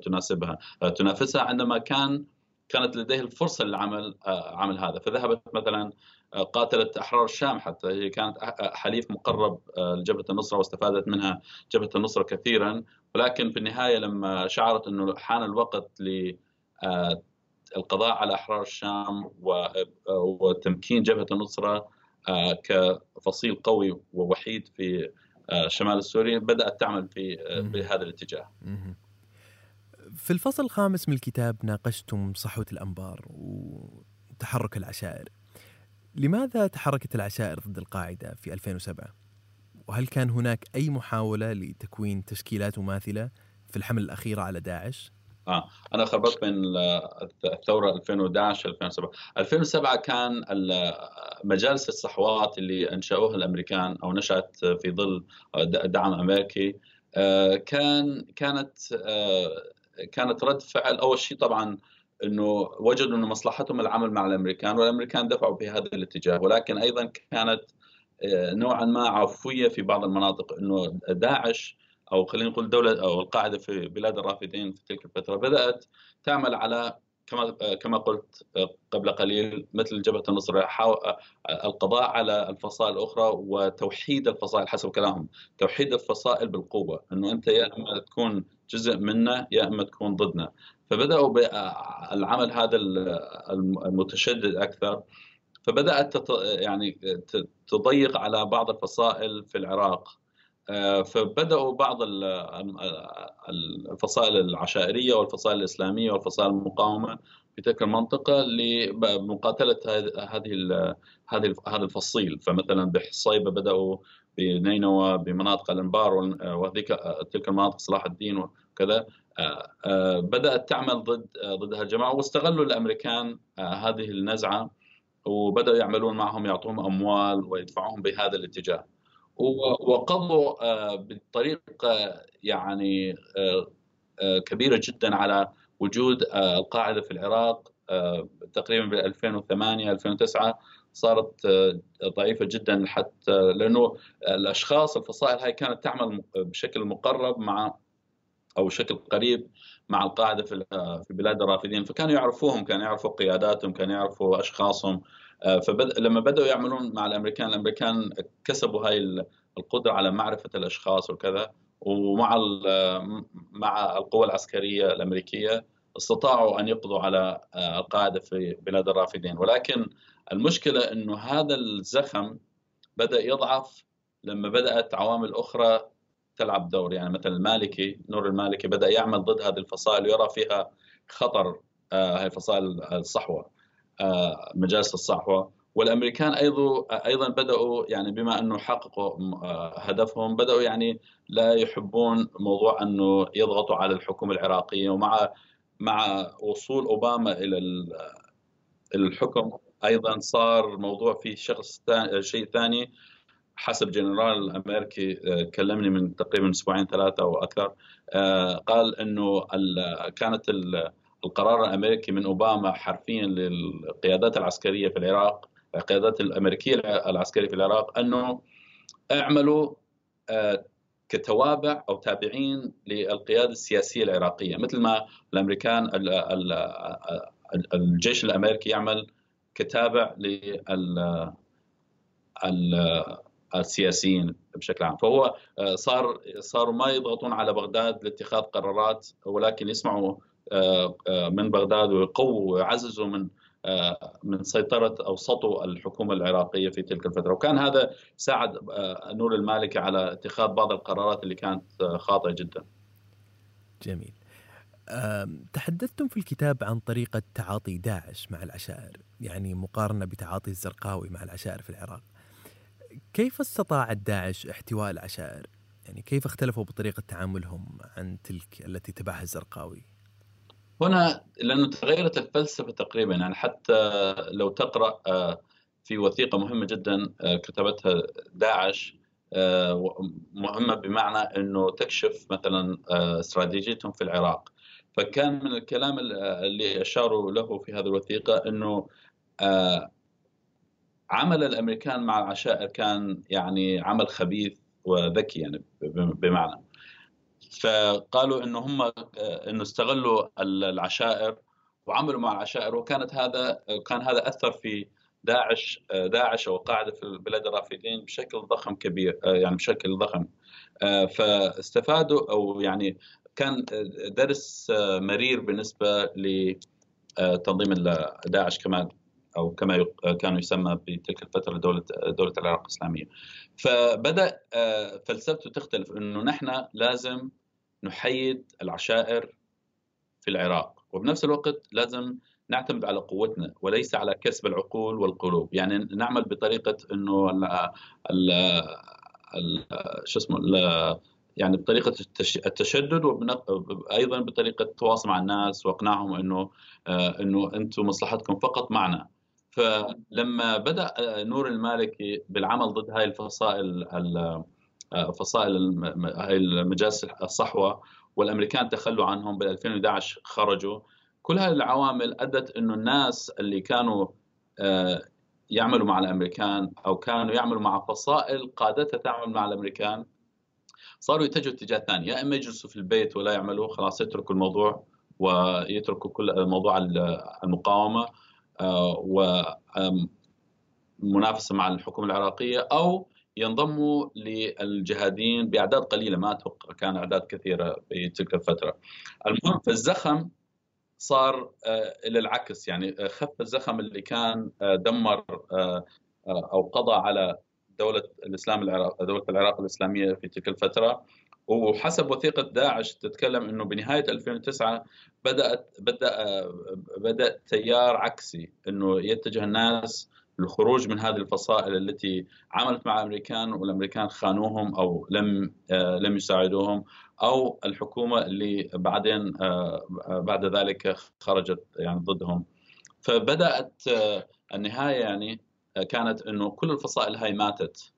تناسبها. تنافسها عندما كان كانت لديه الفرصة للعمل آه، عمل هذا. فذهبت مثلا آه، قاتلت أحرار الشام حتى هي كانت حليف مقرب آه، لجبهة النصرة واستفادت منها جبهة النصرة كثيرا. ولكن في النهاية لما شعرت إنه حان الوقت ل القضاء على أحرار الشام وتمكين جبهة النصرة كفصيل قوي ووحيد في شمال السوري بدأت تعمل في بهذا الاتجاه. في الفصل الخامس من الكتاب ناقشتم صحوة الأنبار وتحرك العشائر لماذا تحركت العشائر ضد القاعدة في 2007؟ وهل كان هناك أي محاولة لتكوين تشكيلات مماثلة في الحملة الأخيرة على داعش؟ آه. أنا خربت بين الثورة 2011 2007 2007 كان مجالس الصحوات اللي أنشأوها الأمريكان أو نشأت في ظل دعم امريكي آه، كان كانت آه، كانت رد فعل أول شيء طبعا إنه وجدوا إنه مصلحتهم العمل مع الأمريكان والأمريكان دفعوا في هذا الاتجاه. ولكن أيضا كانت آه، نوعا ما عفوية في بعض المناطق إنه داعش أو خلينا نقول دولة أو القاعدة في بلاد الرافدين في تلك الفترة بدأت تعمل على كما كما قلت قبل قليل مثل جبهة النصر القضاء على الفصائل الأخرى وتوحيد الفصائل حسب كلامهم توحيد الفصائل بالقوة إنه أنت يا إما تكون جزء منا يا إما تكون ضدنا. فبدأوا بالعمل هذا المتشدد أكثر. فبدأت يعني تضيق على بعض الفصائل في العراق. آه، فبدأوا بعض الفصائل العشائرية والفصائل الإسلامية والفصائل المقاومة في تلك المنطقة لمقاتلة هذه هذه هذا الفصيل. فمثلا بحصيبه بدأوا بنينوى بمناطق الأنبار وهذيك تلك المناطق صلاح الدين وكذا. آه، آه، بدأت تعمل ضد ضد هالجماعه واستغلوا الأمريكان هذه النزعة وبدأوا يعملون معهم يعطوهم أموال ويدفعوهم بهذا الاتجاه. وقضوا آه، بطريقة يعني آه، آه، كبيرة جدا على وجود القاعدة في العراق تقريبا ب 2008 2009 صارت ضعيفة جدا حتى لأنه الأشخاص الفصائل هاي كانت تعمل بشكل مقرب مع أو بشكل قريب مع القاعدة في في بلاد الرافدين فكانوا يعرفوهم كانوا يعرفوا قياداتهم كانوا يعرفوا أشخاصهم. آه، فلما بدأوا يعملون مع الأمريكان الأمريكان كسبوا هاي القدرة على معرفة الأشخاص وكذا. ومع مع القوى العسكرية الأمريكية استطاعوا أن يقضوا على آه، القاعدة في بلاد الرافدين. ولكن المشكلة إنه هذا الزخم بدأ يضعف لما بدأت عوامل أخرى تلعب دور. يعني مثلا المالكي نور المالكي بدأ يعمل ضد هذه الفصائل ويرى فيها خطر آه، هاي فصائل الصحوة آه، مجالس الصحوة. والأمريكان أيضا أيضا بدأوا يعني بما أنه حققوا آه، هدفهم بدأوا يعني لا يحبون موضوع أنه يضغطوا على الحكومة العراقية. ومع مع وصول أوباما إلى الحكم أيضا صار موضوع في شخص شيء ثاني. حسب جنرال أمريكي آه، كلمني من تقريبا أسبوعين ثلاثة أو أكثر قال إنه كانت القرار الأمريكي من أوباما حرفيا للقيادات العسكرية في العراق القيادات الأمريكية العسكرية في العراق إنه اعملوا آه، كتوابع أو تابعين للقيادة السياسية العراقية مثل ما الأمريكان الجيش الأمريكي يعمل كتابع لل السياسيين بشكل عام. فهو آه، صار صاروا ما يضغطون على بغداد لاتخاذ قرارات ولكن يسمعوا آه، آه، من بغداد ويقووا ويعززوا من من سيطرة أو سطو الحكومة العراقية في تلك الفترة. وكان هذا ساعد نور المالكي على اتخاذ بعض القرارات اللي كانت خاطئة جدا. جميل. تحدثتم في الكتاب عن طريقة تعاطي داعش مع العشائر يعني مقارنة بتعاطي الزرقاوي مع العشائر في العراق. كيف استطاعت داعش احتواء العشائر؟ يعني كيف اختلفوا بطريقة تعاملهم عن تلك التي تبعها الزرقاوي؟ هنا لأنه تغيرت الفلسفة تقريبا يعني حتى لو تقرأ آه، في وثيقة مهمة جدا آه، كتبتها داعش آه، مهمة بمعنى إنه تكشف مثلا استراتيجيتهم في العراق فكان من الكلام اللي أشاروا له في هذه الوثيقة إنه عمل الأمريكان مع العشائر كان يعني عمل خبيث وذكي يعني بمعنى. فقالوا إنه هم إنه استغلوا العشائر وعملوا مع العشائر وكانت هذا كان هذا أثر في داعش داعش أو قاعدة في البلاد الرافدين بشكل ضخم كبير يعني بشكل ضخم. فاستفادوا أو يعني كان درس مرير بالنسبة لتنظيم داعش كما أو كما كان يسمى بتلك الفترة دولة دولة العراق الإسلامية. فبدأ فلسفته تختلف إنه نحن لازم نحيد العشائر في العراق وبنفس الوقت لازم نعتمد على قوتنا وليس على كسب العقول والقلوب يعني نعمل بطريقة إنه ال شو اسمه يعني بطريقة التشدد وأيضا بطريقة التواصل مع الناس وإقناعهم إنه إنه أنتم مصلحتكم فقط معنا فلما بدأ نور المالكي بالعمل ضد هاي الفصائل فصائل هاي المجالس الصحوة والأمريكان تخلوا عنهم بال 2011 خرجوا. كل هذه العوامل أدت إنه الناس اللي كانوا يعملوا مع الأمريكان أو كانوا يعملوا مع فصائل قادتها تعمل مع الأمريكان صاروا يتجهوا اتجاه ثاني. يا إما يجلسوا في البيت ولا يعملوا خلاص يتركوا الموضوع ويتركوا كل موضوع المقاومة ومنافسه مع الحكومة العراقية أو ينضموا للجهاديين بأعداد قليلة ما أتوقع كان أعداد كثيرة في تلك الفترة. المهم فالزخم صار إلى العكس يعني خف الزخم اللي كان دمر أو قضى على دولة الإسلام العراق دولة العراق الإسلامية في تلك الفترة وحسب وثيقة داعش تتكلم إنه بنهاية 2009 بدات بدا بدأ تيار عكسي إنه يتجه الناس للخروج من هذه الفصائل التي عملت مع الأمريكان والأمريكان خانوهم أو لم لم يساعدوهم أو الحكومة اللي بعدين بعد ذلك خرجت يعني ضدهم. فبدأت النهاية يعني كانت إنه كل الفصائل هاي ماتت.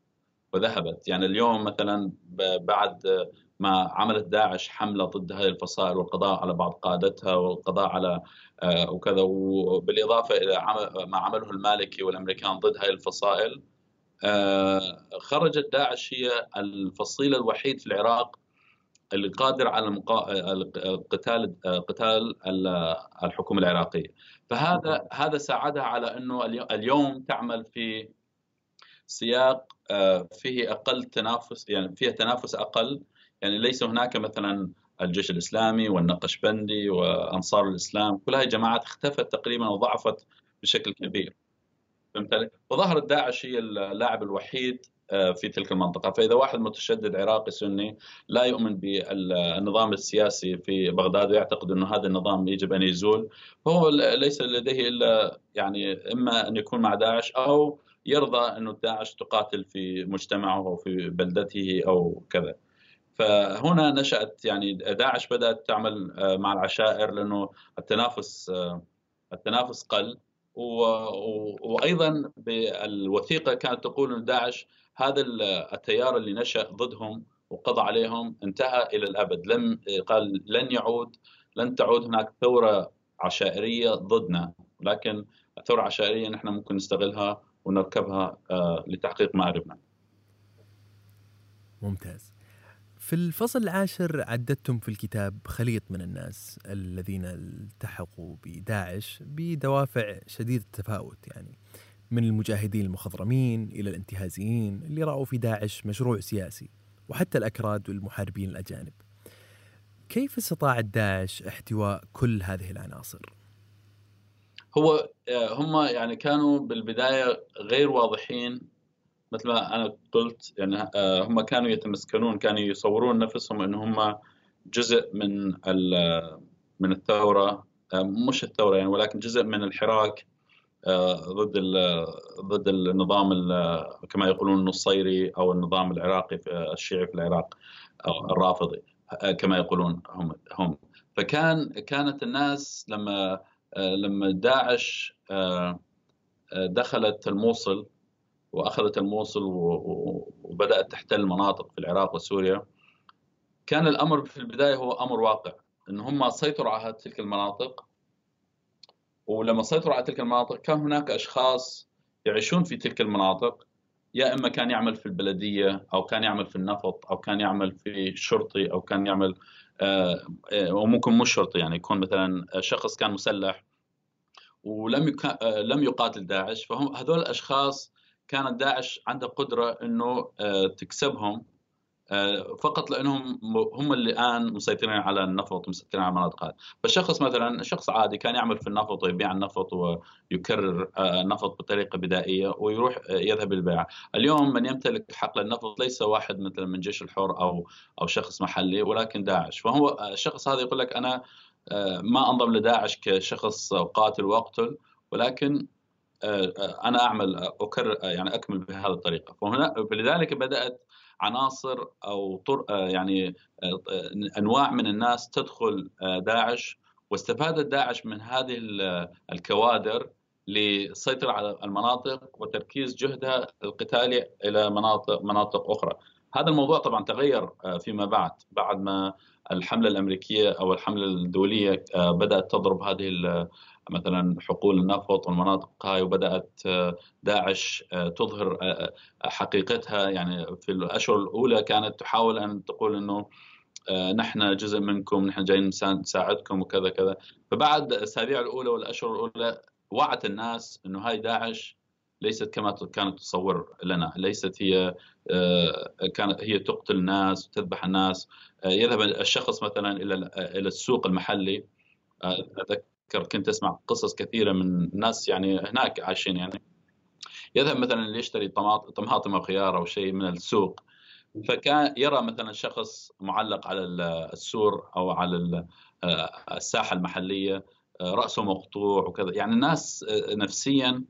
وذهبت. يعني اليوم مثلا بعد ما عملت داعش حملة ضد هذه الفصائل والقضاء على بعض قادتها والقضاء على وكذا وبالإضافة إلى ما عمله المالكي والأمريكان ضد هذه الفصائل خرجت داعش هي الفصيل الوحيد في العراق اللي قادر على قتال قتال الحكومة العراقية. فهذا هذا ساعدها على إنه اليوم تعمل في سياق فيه أقل تنافس يعني فيها تنافس أقل. يعني ليس هناك مثلا الجيش الإسلامي والنقشبندي وأنصار الإسلام. كل هذه جماعات اختفت تقريبا وضعفت بشكل كبير. فهمت علي؟ وظهرت داعش هي اللاعب الوحيد في تلك المنطقة. فإذا واحد متشدد عراقي سني لا يؤمن بالنظام السياسي في بغداد ويعتقد أنه هذا النظام يجب أن يزول. فهو ليس لديه إلا يعني إما أن يكون مع داعش أو يرضى أنه داعش تقاتل في مجتمعه أو في بلدته أو كذا. فهنا نشأت يعني داعش بدأت تعمل مع العشائر لأنه التنافس التنافس قل. وأيضا بالوثيقة كانت تقول ان داعش هذا التيار اللي نشأ ضدهم وقضى عليهم انتهى إلى الأبد. لم قال لن يعود لن تعود هناك ثورة عشائرية ضدنا. لكن الثورة العشائرية نحن ممكن نستغلها ونركبها لتحقيق مآربنا ممتاز. في الفصل العاشر عددتم في الكتاب خليط من الناس الذين التحقوا بداعش بدوافع شديدة التفاوت يعني من المجاهدين المخضرمين إلى الانتهازيين اللي رأوا في داعش مشروع سياسي وحتى الأكراد والمحاربين الأجانب. كيف استطاعت داعش احتواء كل هذه العناصر؟ هو هم يعني كانوا بالبداية غير واضحين. مثل ما أنا قلت يعني هم كانوا يتمسكنون كانوا يصورون نفسهم إن هم جزء من من الثورة. مش الثورة يعني ولكن جزء من الحراك ضد ضد النظام كما يقولون النصيري أو النظام العراقي الشيعي في العراق أو الرافضي كما يقولون هم هم. فكان كانت الناس لما لما داعش دخلت الموصل وأخذت الموصل وبدأت تحتل مناطق في العراق وسوريا كان الأمر في البداية هو أمر واقع إن هم سيطروا على تلك المناطق. ولما سيطروا على تلك المناطق كان هناك أشخاص يعيشون في تلك المناطق يا إما كان يعمل في البلدية أو كان يعمل في النفط أو كان يعمل في شرطي أو كان يعمل وممكن مش شرطي يعني يكون مثلا شخص كان مسلح ولم لم يقاتل داعش فهم هذول الأشخاص كانت داعش عندها قدرة إنه تكسبهم فقط لأنهم هم اللي الآن مسيطرين على النفط مسيطرين على المناطق هذه. فالشخص مثلا شخص عادي كان يعمل في النفط ويبيع النفط ويكرر النفط بطريقة بدائية ويروح يذهب للبيع. اليوم من يمتلك حقل النفط ليس واحد مثلا من جيش الحر أو أو شخص محلي ولكن داعش. فهو الشخص هذا يقول لك أنا ما أنضم لداعش كشخص قاتل وأقتل ولكن أنا أعمل أكرر يعني أكمل بهذه الطريقة. فهنا فلذلك بدأت عناصر أو يعني أنواع من الناس تدخل داعش واستفادت داعش من هذه الكوادر للسيطرة على المناطق وتركيز جهدها القتالي إلى مناطق مناطق أخرى. هذا الموضوع طبعا تغير آه، فيما بعد بعد ما الحملة الأمريكية أو الحملة الدولية آه، بدأت تضرب هذه مثلا حقول النفط والمناطق هاي وبدأت آه، داعش تظهر حقيقتها. يعني في الأشهر الأولى كانت تحاول أن تقول أنه نحن جزء منكم نحن جايين نساعدكم وكذا كذا. فبعد الاسابيع الأولى والأشهر الأولى وعت الناس إنه هاي داعش ليست كما كانت تصور لنا. ليست هي آه، كانت هي تقتل الناس وتذبح الناس. آه، يذهب الشخص مثلا إلى إلى السوق المحلي. آه، أتذكر كنت أسمع قصص كثيرة من ناس يعني هناك عايشين يعني. يذهب مثلا ليشتري طماطم أو خيار أو شيء من السوق. فكان يرى مثلا شخص معلق على السور أو على الساحة المحلية. رأسه مقطوع وكذا. يعني الناس نفسيا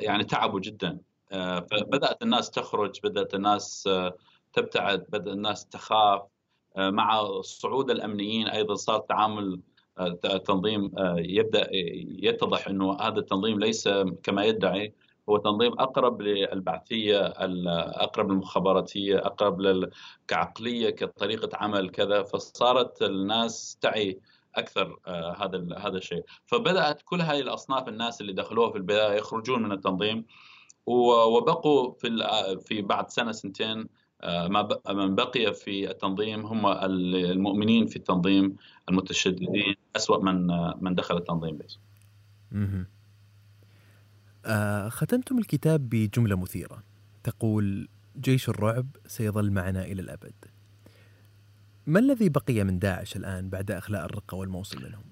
يعني تعبوا جدا. فبدأت الناس تخرج بدأت الناس تبتعد بدا الناس تخاف. مع صعود الأمنيين أيضا صار تعامل تنظيم يبدأ يتضح إنه هذا التنظيم ليس كما يدعي. هو تنظيم أقرب للبعثية أقرب للمخابراتية أقرب كعقلية كطريقة عمل كذا. فصارت الناس تعي أكثر آه، هذا هذا الشيء. فبدأت كل هذه الأصناف الناس اللي دخلوها في البداية يخرجون من التنظيم وبقوا في في بعد سنة سنتين آه، ما من بقي في التنظيم هم المؤمنين في التنظيم المتشددين أسوأ من من دخل التنظيم. آه ختمتم الكتاب بجملة مثيرة. تقول جيش الرعب سيظل معنا إلى الأبد. ما الذي بقي من داعش الآن بعد أخلاء الرقة والموصل منهم؟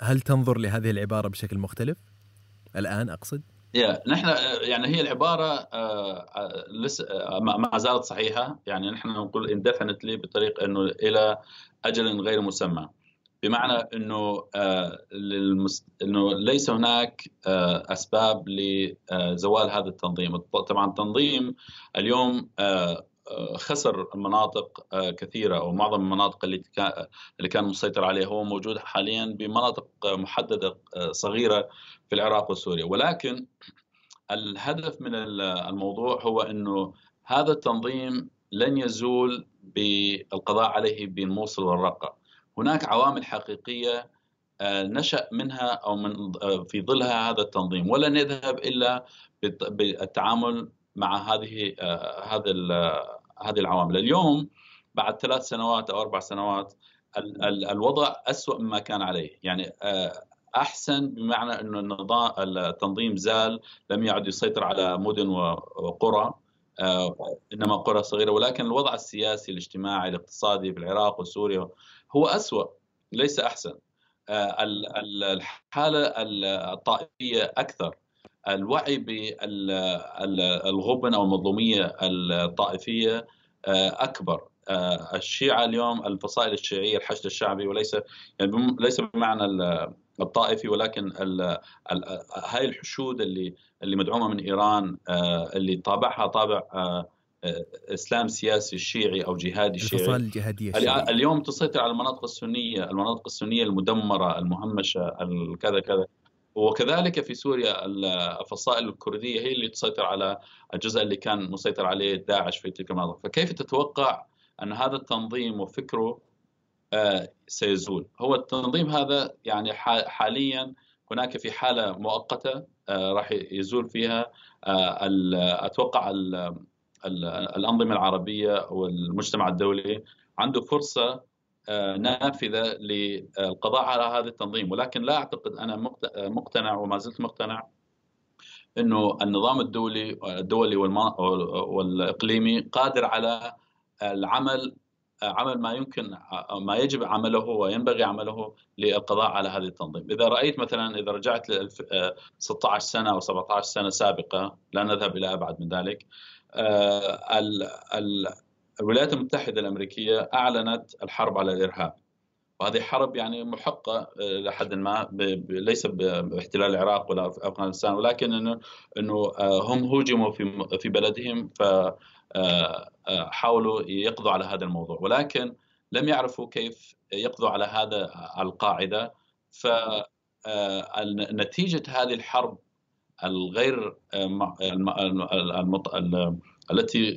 هل تنظر لهذه العبارة بشكل مختلف؟ الآن أقصد؟ yeah. نحن يعني هي العبارة آه، آه، لسه آه، ما زالت صحيحة يعني نحن نقول indefinitely بطريقة أنه إلى أجل غير مسمى بمعنى إنه إنه ليس هناك أسباب لزوال هذا التنظيم، طبعا التنظيم اليوم خسر مناطق آه، كثيرة أو معظم المناطق اللي اللي كان مسيطر عليها هو موجود حاليا بمناطق محددة آه، صغيرة في العراق وسوريا. ولكن الهدف من الموضوع هو إنه هذا التنظيم لن يزول بالقضاء عليه بالموصل والرقة. هناك عوامل حقيقية آه، نشأ منها أو من في ظلها هذا التنظيم. ولن يذهب إلا بالتعامل مع هذه هذا هذه العوامل. اليوم بعد ثلاث سنوات أو أربع سنوات الوضع اسوء مما كان عليه. يعني آه، أحسن بمعنى إنه النظام التنظيم زال لم يعد يسيطر على مدن وقرى آه، إنما قرى صغيرة. ولكن الوضع السياسي الاجتماعي الاقتصادي في العراق وسوريا هو اسوء ليس أحسن. آه، الحالة الطائفية أكثر. الوعي بالغبن أو المظلومية الطائفية آه، أكبر. آه، الشيعة اليوم الفصائل الشيعية الحشد الشعبي وليس يعني ليس بمعنى الطائفي ولكن هاي الحشود اللي اللي مدعومة من إيران آه، اللي طابعها طابع إسلام سياسي شيعي أو جهادي شيعي. الفصائل الجهادية الشيعية. اليوم تسيطر على المناطق السنية المناطق السنية المدمرة المهمشة كذا كذا. وكذلك في سوريا الفصائل الكردية هي اللي تسيطر على الجزء اللي كان مسيطر عليه داعش في تلك المناطق، فكيف تتوقع أن هذا التنظيم وفكره آه، سيزول؟ هو التنظيم هذا يعني حاليا هناك في حالة مؤقتة آه، راح يزول فيها آه، أتوقع الأنظمة العربية والمجتمع الدولي عنده فرصة نافذة للقضاء على هذا التنظيم. ولكن لا أعتقد أنا مقتنع وما زلت مقتنع إنه النظام الدولي الدولي والإقليمي قادر على العمل عمل ما يمكن ما يجب عمله وينبغي عمله للقضاء على هذا التنظيم، إذا رأيت مثلا إذا رجعت ل 16 سنة أو 17 سنة سابقة لا نذهب إلى أبعد من ذلك الولايات المتحدة الأمريكية أعلنت الحرب على الإرهاب. وهذه حرب يعني محقة لحد ما ليس باحتلال العراق ولا في أفغانستان ولكن إنه إنه هم هوجموا في في بلدهم ف حاولوا يقضوا على هذا الموضوع. ولكن لم يعرفوا كيف يقضوا على هذا القاعدة. ف نتيجة هذه الحرب الغير التي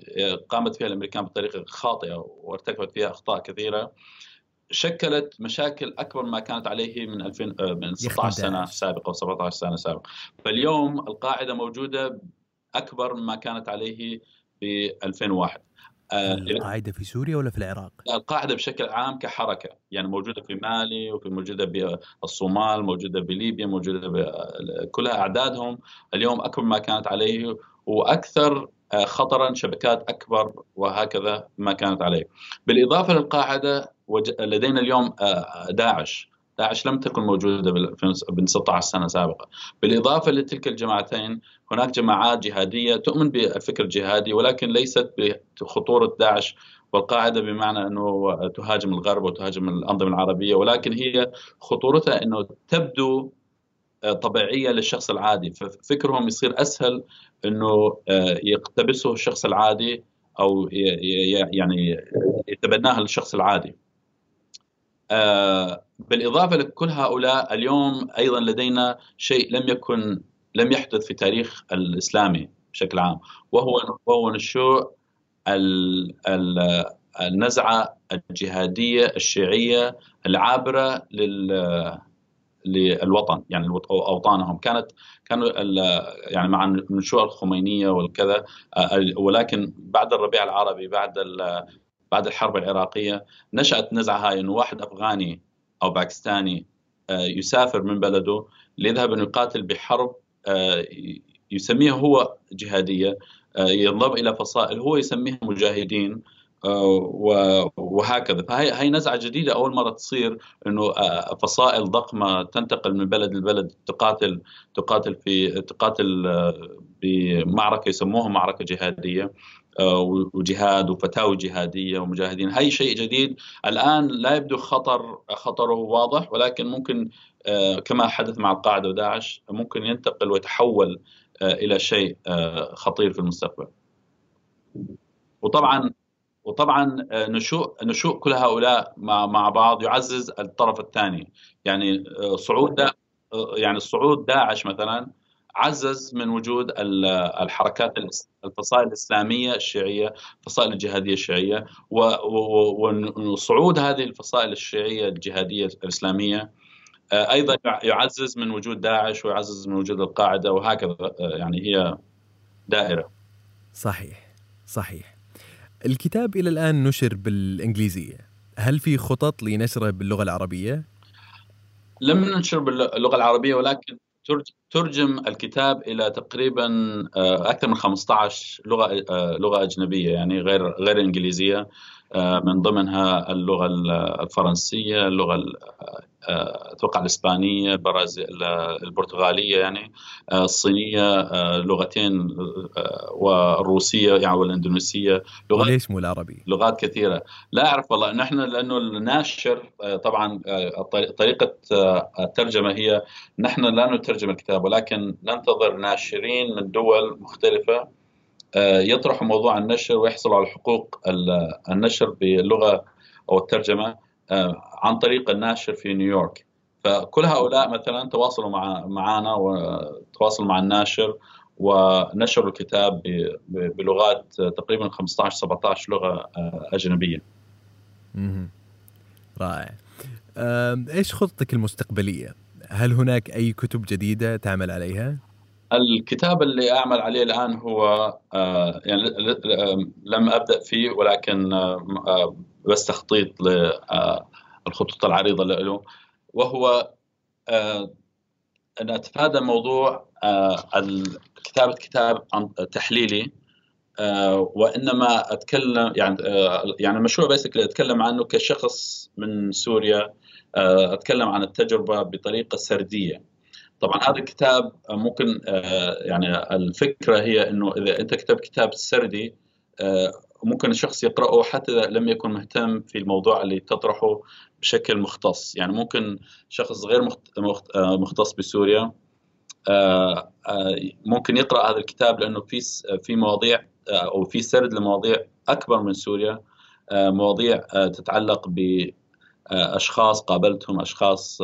قامت فيها الأمريكان بطريقة خاطئة وارتكبت فيها أخطاء كثيرة شكلت مشاكل أكبر ما كانت عليه من 2000 من 16 سنة سابقة أو 17 سنة سابقة. فاليوم القاعدة موجودة أكبر مما كانت عليه ب 2001 آه، القاعدة في سوريا ولا في العراق؟ القاعدة بشكل عام كحركة. يعني موجودة في مالي وفي موجودة بالصومال موجودة بليبيا موجودة كلها أعدادهم. اليوم أكبر ما كانت عليه وأكثر آه، خطرا شبكات أكبر وهكذا ما كانت عليه. بالإضافة للقاعدة لدينا اليوم آه، داعش. داعش لم تكن موجودة من 16 سنة سابقة. بالإضافة لتلك الجماعتين هناك جماعات جهادية تؤمن بالفكر الجهادي ولكن ليست بخطورة داعش والقاعدة بمعنى أنه تهاجم الغرب وتهاجم الأنظمة العربية ولكن هي خطورتها أنه تبدو طبيعية للشخص العادي. ففكرهم يصير أسهل أنه آه، يقتبسه الشخص العادي أو يعني يتبناها الشخص العادي. آه، بالإضافة لكل هؤلاء اليوم أيضا لدينا شيء لم يكن لم يحدث في تاريخ الإسلامي بشكل عام وهو وهو نشوء النزعة الجهادية الشيعية العابرة لل للوطن يعني أوطانهم. كانت كانوا يعني مع نشوء الخمينية والكذا آه، ولكن بعد الربيع العربي بعد بعد الحرب العراقية نشأت نزعة هاي إنه واحد أفغاني أو باكستاني آه، يسافر من بلده ليذهب إنه يقاتل بحرب آه، يسميها هو جهادية ينضم إلى فصائل هو يسميها مجاهدين. وهكذا. فهي هي نزعة جديدة أول مرة تصير إنه فصائل ضخمة تنتقل من بلد لبلد تقاتل تقاتل في تقاتل بمعركه يسموها معركة جهادية آه، وجهاد وفتاوى جهادية ومجاهدين. هي شيء جديد. الآن لا يبدو خطر خطره واضح ولكن ممكن آه، كما حدث مع القاعدة وداعش ممكن ينتقل ويتحول آه، إلى شيء خطير في المستقبل. وطبعا وطبعا نشوء نشوء كل هؤلاء مع مع بعض يعزز الطرف الثاني يعني صعود يعني صعود داعش مثلا عزز من وجود الحركات الفصائل الإسلامية الشيعية، الفصائل الجهادية الشيعية وصعود هذه الفصائل الشيعية الجهادية الإسلامية آه، أيضا يعزز من وجود داعش ويعزز من وجود القاعدة وهكذا آه، يعني هي دائرة. صحيح صحيح. الكتاب إلى الآن نشر بالإنجليزية، هل في خطط لنشره باللغة العربية؟ لم ننشر باللغة العربية ولكن ترجم الكتاب إلى تقريبا آه، أكثر من 15 لغة آه، لغة أجنبية يعني غير غير إنجليزية آه، من ضمنها اللغة الفرنسية اللغة أتوقع الإسبانية برازيل البرتغالية يعني الصينية لغتين والروسيه يعني والإندونيسية لغات وليش مو العربي؟ لغات كثيرة لا أعرف والله نحن لأنه الناشر طبعا طريقة الترجمة هي نحن لا نترجم الكتاب ولكن ننتظر ناشرين من دول مختلفة يطرحوا موضوع النشر ويحصلوا على حقوق النشر باللغة أو الترجمة عن طريق الناشر في نيويورك فكل هؤلاء مثلا تواصلوا مع معنا وتواصلوا مع الناشر ونشروا الكتاب بلغات تقريبا 15 17 لغة أجنبية. رائع. إيش خطتك المستقبلية؟ هل هناك أي كتب جديدة تعمل عليها؟ الكتاب اللي أعمل عليه الآن هو آه، يعني لم أبدأ فيه ولكن آه، بس تخطيط للخطوط العريضة له وهو آه، أن أتفادى موضوع كتابة كتاب تحليلي وإنما أتكلم يعني يعني المشروع بيسكلي أتكلم عنه كشخص من سوريا أتكلم عن التجربة بطريقة سردية. طبعا هذا الكتاب ممكن آه، يعني الفكرة هي إنه إذا أنت كتبت كتاب سردي آه، ممكن الشخص يقرأه حتى إذا لم يكن مهتم في الموضوع اللي تطرحه بشكل مختص. يعني ممكن شخص غير مختص بسوريا ممكن يقرأ هذا الكتاب لأنه في في مواضيع أو في سرد لمواضيع أكبر من سوريا مواضيع تتعلق بأشخاص قابلتهم أشخاص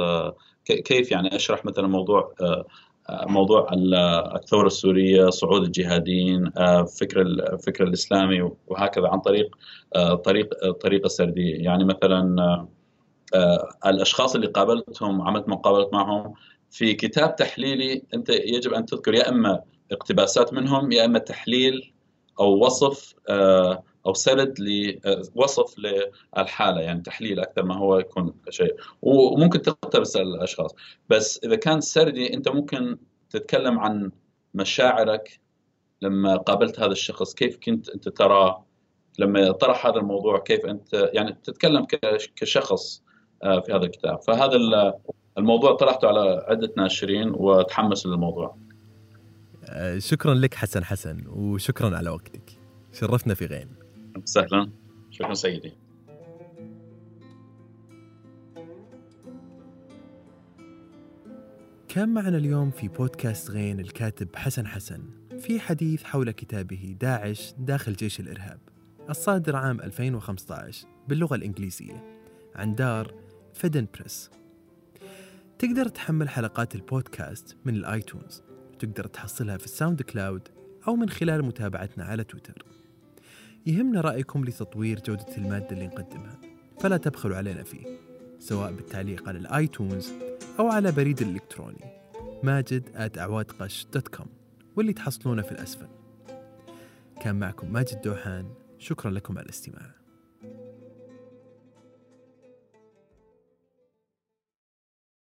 كيف يعني أشرح مثلا موضوع موضوع الثورة السورية صعود الجهاديين فكر الفكر الإسلامي وهكذا عن طريق طريق طريقة سردية. يعني مثلا الأشخاص اللي قابلتهم عملت مقابلات معهم في كتاب تحليلي أنت يجب أن تذكر يا إما اقتباسات منهم يا إما تحليل أو وصف أو سرد لوصف للحالة يعني تحليل أكثر ما هو يكون شيء. وممكن تقتبس الأشخاص. بس إذا كان سردي أنت ممكن تتكلم عن مشاعرك لما قابلت هذا الشخص. كيف كنت أنت ترى لما طرح هذا الموضوع كيف أنت يعني تتكلم كشخص آه، في هذا الكتاب. فهذا الموضوع طرحته على عدة ناشرين وتحمسوا للموضوع. آه، شكرا لك حسن حسن وشكرا على وقتك. شرفنا في غين سهلا شكرا سيدي. كان معنا اليوم في بودكاست غين الكاتب حسن حسن في حديث حول كتابه داعش داخل جيش الإرهاب الصادر عام 2015 باللغة الإنجليزية عن دار فيدن بريس. تقدر تحمل حلقات البودكاست من ال iTunes وتقدر تحصلها في ال SoundCloud أو من خلال متابعتنا على تويتر. يهمنا رأيكم لتطوير جودة المادة اللي نقدمها. فلا تبخلوا علينا فيه سواء بالتعليق على ال iTunes أو على بريد الإلكتروني ماجد أعوادقش dot com واللي تحصلونه في الأسفل. كان معكم ماجد دوحان شكرا لكم على الاستماع.